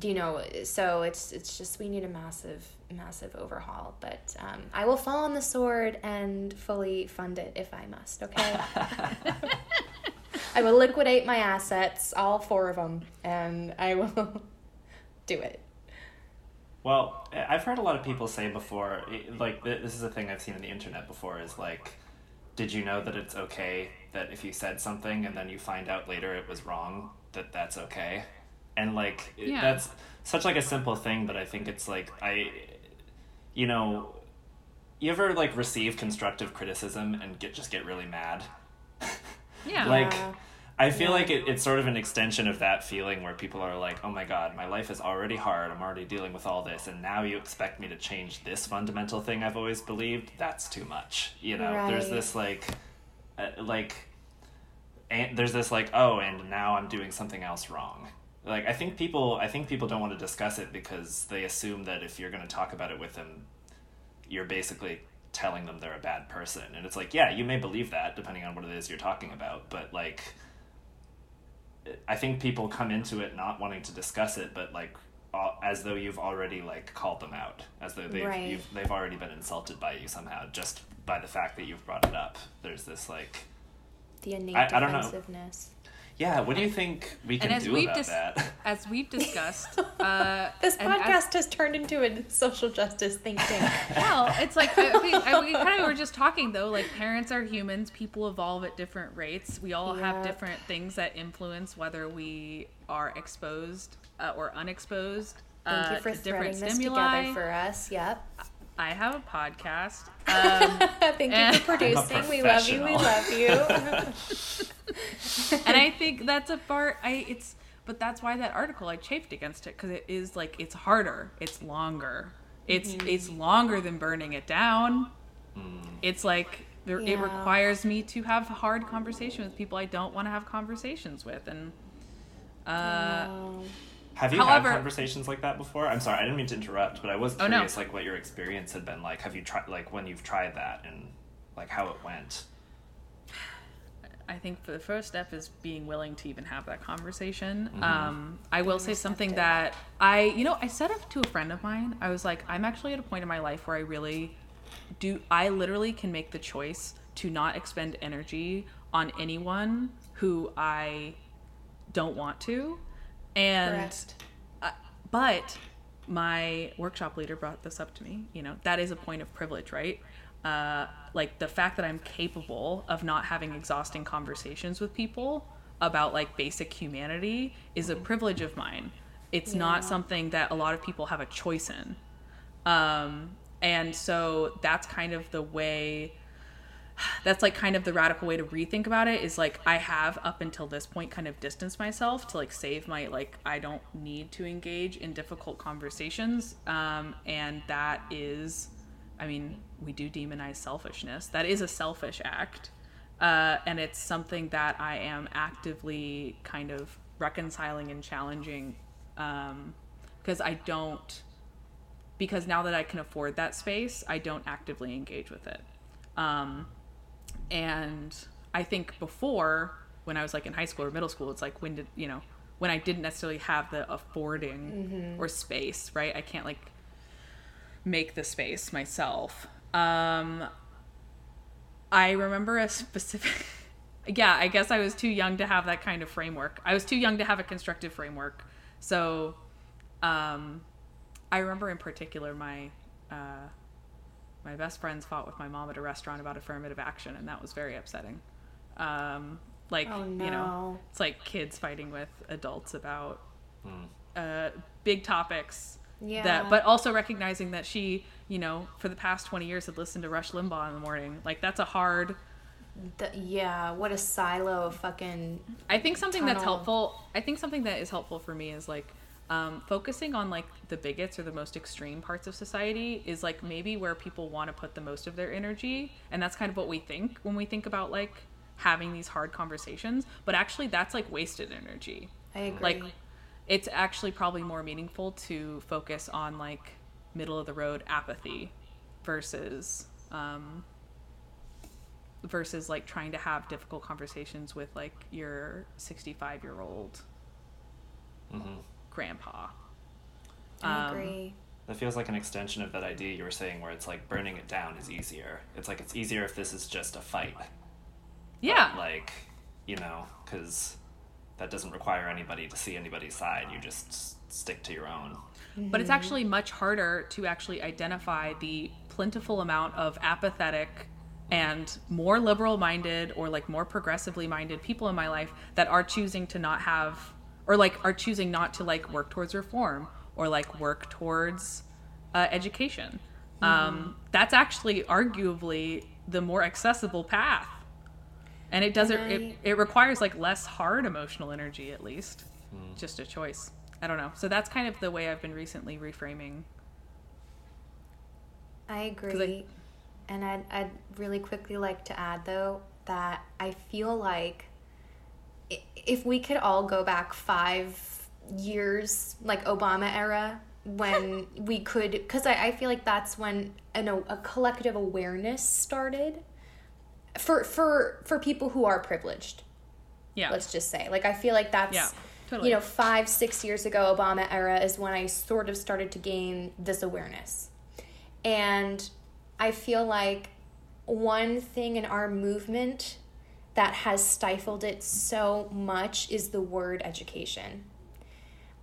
you know so it's it's just we need a massive massive overhaul but um, i will fall on the sword and fully fund it if i must okay I will liquidate my assets, all four of them, and I will do it. Well, I- I've heard a lot of people say before, like this is a thing I've seen on the internet before, is like, did you know that it's okay that if you said something and then you find out later it was wrong, that that's okay? And like Yeah. that's such like a simple thing, but I think it's like I, you know, you ever like receive constructive criticism and get just get really mad? Yeah. like i feel like it, it's sort of an extension of that feeling where people are like oh my god my life is already hard. I'm already dealing with all this and now you expect me to change this fundamental thing i've always believed? That's too much. You know there's this like uh, like and there's this like oh and now i'm doing something else wrong. Like i think people i think people don't want to discuss it because they assume that if you're going to talk about it with them you're basically telling them they're a bad person and it's like yeah you may believe that depending on what it is you're talking about but like i think people come into it not wanting to discuss it but like as though you've already like called them out as though they've Right. you've, they've already been insulted by you somehow just by the fact that you've brought it up there's this like The innate I- I don't know. Defensiveness. yeah what do you think we can and as do we've about dis- that as we've discussed, uh, This and as- podcast has turned into a social justice think tank. well, it's like I, we, I, we kind of were just talking though. Like parents are humans. People evolve at different rates. We all have different things that influence whether we are exposed uh, or unexposed. Thank uh, you for to different threading this stimuli. together for us. Yep. I have a podcast. Um, Thank you for producing. We love you. We love you. and I think that's a part. I it's but that's why that article I chafed against it because it is like it's harder, it's longer, it's Mm-hmm. it's longer than burning it down. It's like there, it requires me to have hard conversation with people I don't want to have conversations with, and uh, have you However- had conversations like that before i'm sorry i didn't mean to interrupt but i was Oh, no. curious like what your experience had been like have you tried like when you've tried that and like how it went I think the first step is being willing to even have that conversation. Um, I will say something that I, you know, I said it to a friend of mine. I was like, I'm actually at a point in my life where I really do, I literally can make the choice to not expend energy on anyone who I don't want to. And uh, but my workshop leader brought this up to me you know that is a point of privilege right? Uh, like the fact that i'm capable of not having exhausting conversations with people about like basic humanity is a privilege of mine. It's not something that a lot of people have a choice in. Um, and so that's kind of the way that's like kind of the radical way to rethink about it is like I have up until this point kind of distanced myself to like save my like I don't need to engage in difficult conversations um, and that is I mean we do demonize selfishness. That is a selfish act uh, and it's something that I am actively kind of reconciling and challenging because I don't because now that I can afford that space I don't actively engage with it. Um, and I think before when I was like in high school or middle school, it's like when did you know when I didn't necessarily have the affording or space, right? I can't like make the space myself. Um, I remember a specific. yeah, I guess I was too young to have that kind of framework. I was too young to have a constructive framework. So, um, I remember in particular my uh, my best friends fought with my mom at a restaurant about affirmative action, and that was very upsetting. Um, like Oh, you know, it's like kids fighting with adults about uh, big topics. Yeah. That, but also recognizing that she, you know, for the past twenty years had listened to Rush Limbaugh in the morning. Like that's a hard. The, yeah, what a silo of fucking. I think something that's helpful. I think something that is helpful for me is like um, focusing on like the bigots or the most extreme parts of society is like maybe where people want to put the most of their energy, and that's kind of what we think when we think about like having these hard conversations. But actually, that's like wasted energy. I agree. Like, it's actually probably more meaningful to focus on like middle of the road apathy versus um, versus like trying to have difficult conversations with like your 65 year old grandpa. I um, agree. That feels like an extension of that idea you were saying, where it's like burning it down is easier. It's like it's easier if this is just a fight. Yeah. Like, you know, because that doesn't require anybody to see anybody's side. You just stick to your own. But it's actually much harder to actually identify the plentiful amount of apathetic and more liberal minded or like more progressively minded people in my life that are choosing to not have or like are choosing not to like work towards reform or like work towards uh, education. Um, that's actually arguably the more accessible path. And it doesn't, it, I- it requires like less hard emotional energy at least. Just a choice. I don't know. So that's kind of the way I've been recently reframing. I agree. and I'd, I'd really quickly like to add, though, that I feel like i- if we could all go back five years, like Obama era, when we could, because I, I feel like that's when an, a collective awareness started for for for people who are privileged Yeah. let's just say like i feel like that's Yeah, totally. you know five six years ago obama era is when i sort of started to gain this awareness and i feel like one thing in our movement that has stifled it so much is the word education.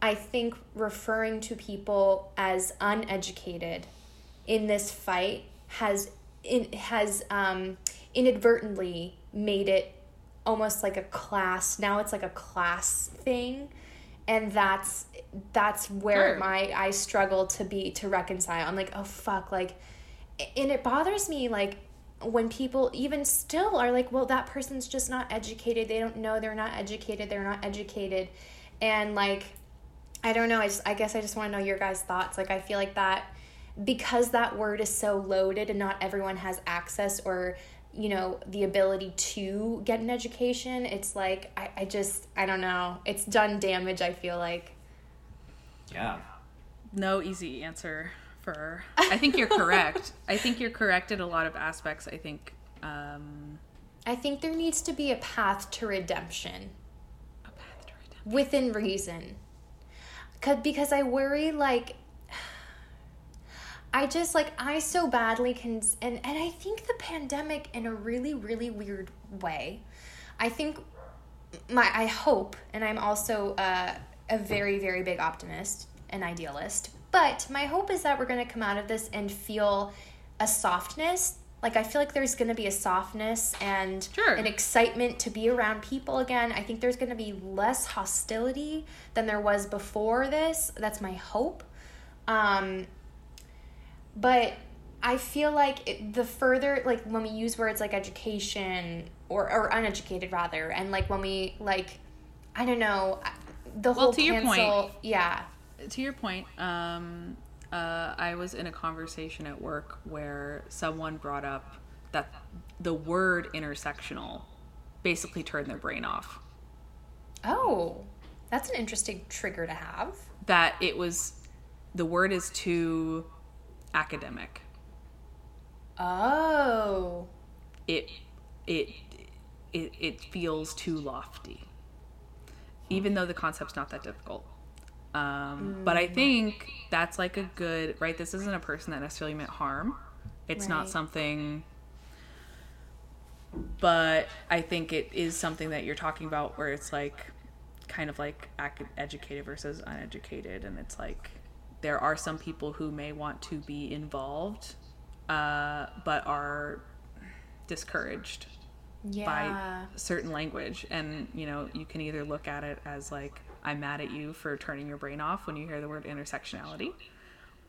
I think referring to people as uneducated in this fight has in, has um, inadvertently made it almost like a class now it's like a class thing. And that's that's where Sure. my i struggle to be to reconcile. I'm like oh fuck like and it bothers me like when people even still are like well that person's just not educated they don't know they're not educated they're not educated and like I don't know. I just I guess I just want to know your guys' thoughts. Like I feel like that because that word is so loaded and not everyone has access or you know the ability to get an education it's like I, I just i don't know it's done damage i feel like Yeah. no easy answer i think you're correct. I think you're correct in a lot of aspects i think um i think there needs to be a path to redemption. A path to redemption. within reason. Cause, because i worry like i just like i so badly can and and i think the pandemic in a really really weird way. I think my i hope and i'm also uh, a very very big optimist and idealist but my hope is that we're going to come out of this and feel a softness. Like i feel like there's going to be a softness and Sure. an excitement to be around people again. I think there's going to be less hostility than there was before this. That's my hope. Um but I feel like it, the further like when we use words like education or or uneducated rather, and like when we like, I don't know, the Well, whole to your point- yeah, to your point um uh i was in a conversation at work where someone brought up that the word intersectional basically turned their brain off oh, that's an interesting trigger to have. that it was the word is too academic Oh, it it it it feels too lofty, even though the concept's not that difficult. Um, But I think that's like a good right. This isn't a person that necessarily meant harm. It's not something. But I think it is something that you're talking about where it's like kind of like educated versus uneducated and it's like there are some people who may want to be involved uh, but are discouraged Yeah. by certain language and you know you can either look at it as like i'm mad at you for turning your brain off when you hear the word intersectionality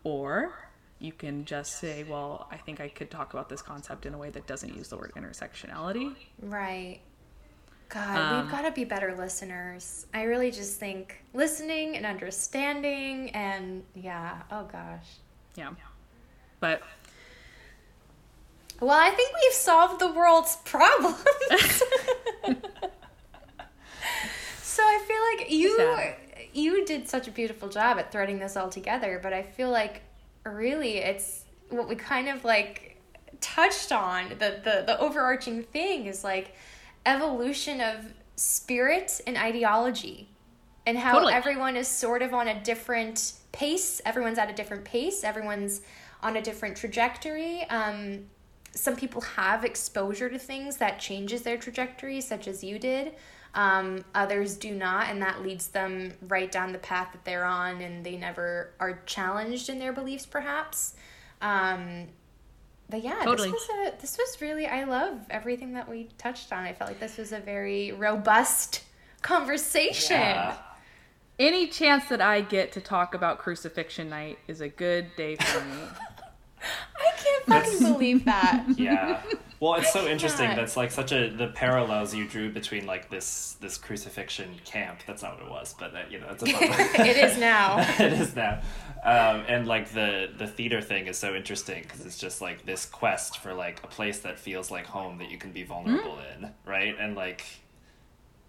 or you can just say well i think i could talk about this concept in a way that doesn't use the word intersectionality Right. God, Um, we've got to be better listeners. I really just think listening and understanding and yeah, oh gosh. yeah but Well, I think we've solved the world's problems. so I feel like you you did such a beautiful job at threading this all together, but I feel like really it's what we kind of like touched on the the, the overarching thing is like evolution of spirit and ideology and how Totally. everyone is sort of on a different pace. Everyone's at a different pace. Everyone's on a different trajectory. Um, some people have exposure to things that changes their trajectory such as you did um, others do not and that leads them right down the path that they're on and they never are challenged in their beliefs perhaps. Um, but yeah Totally. this was a this was really i love everything that we touched on. I felt like this was a very robust conversation. Yeah. any chance that i get to talk about crucifixion night is a good day for me. I can't fucking believe that. Yeah well it's so interesting that's like such a the parallels you drew between like this this crucifixion camp. That's not what it was but that you know it's a it is now. It is now. Um, and like the the theater thing is so interesting because it's just like this quest for like a place that feels like home that you can be vulnerable in right? And like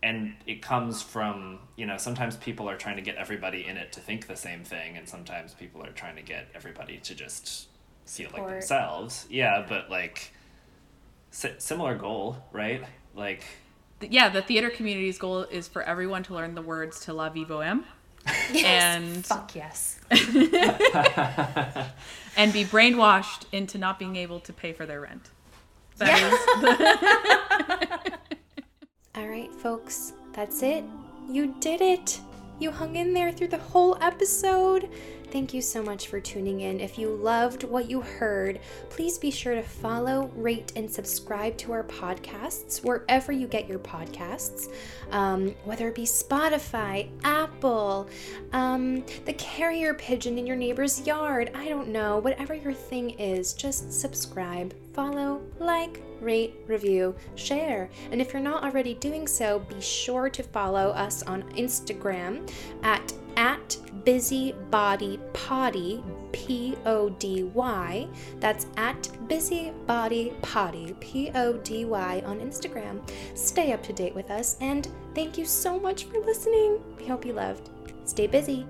and it comes from you know sometimes people are trying to get everybody in it to think the same thing and sometimes people are trying to get everybody to just feel like themselves. Yeah but like si- similar goal right like yeah the theater community's goal is for everyone to learn the words to La Vie Bohème yes. And- fuck yes and be brainwashed into not being able to pay for their rent that is All right, folks, that's it. You did it. You hung in there through the whole episode. Thank you so much for tuning in. If you loved what you heard, please be sure to follow, rate, and subscribe to our podcasts wherever you get your podcasts, um, whether it be Spotify, Apple, um, the carrier pigeon in your neighbor's yard. I don't know. Whatever your thing is, just subscribe, follow, like, rate, review, share. And if you're not already doing so, be sure to follow us on Instagram at at busybodypody p-o-d-y that's at busybodypody p-o-d-y on instagram. Stay up to date with us and thank you so much for listening. We hope you loved. Stay busy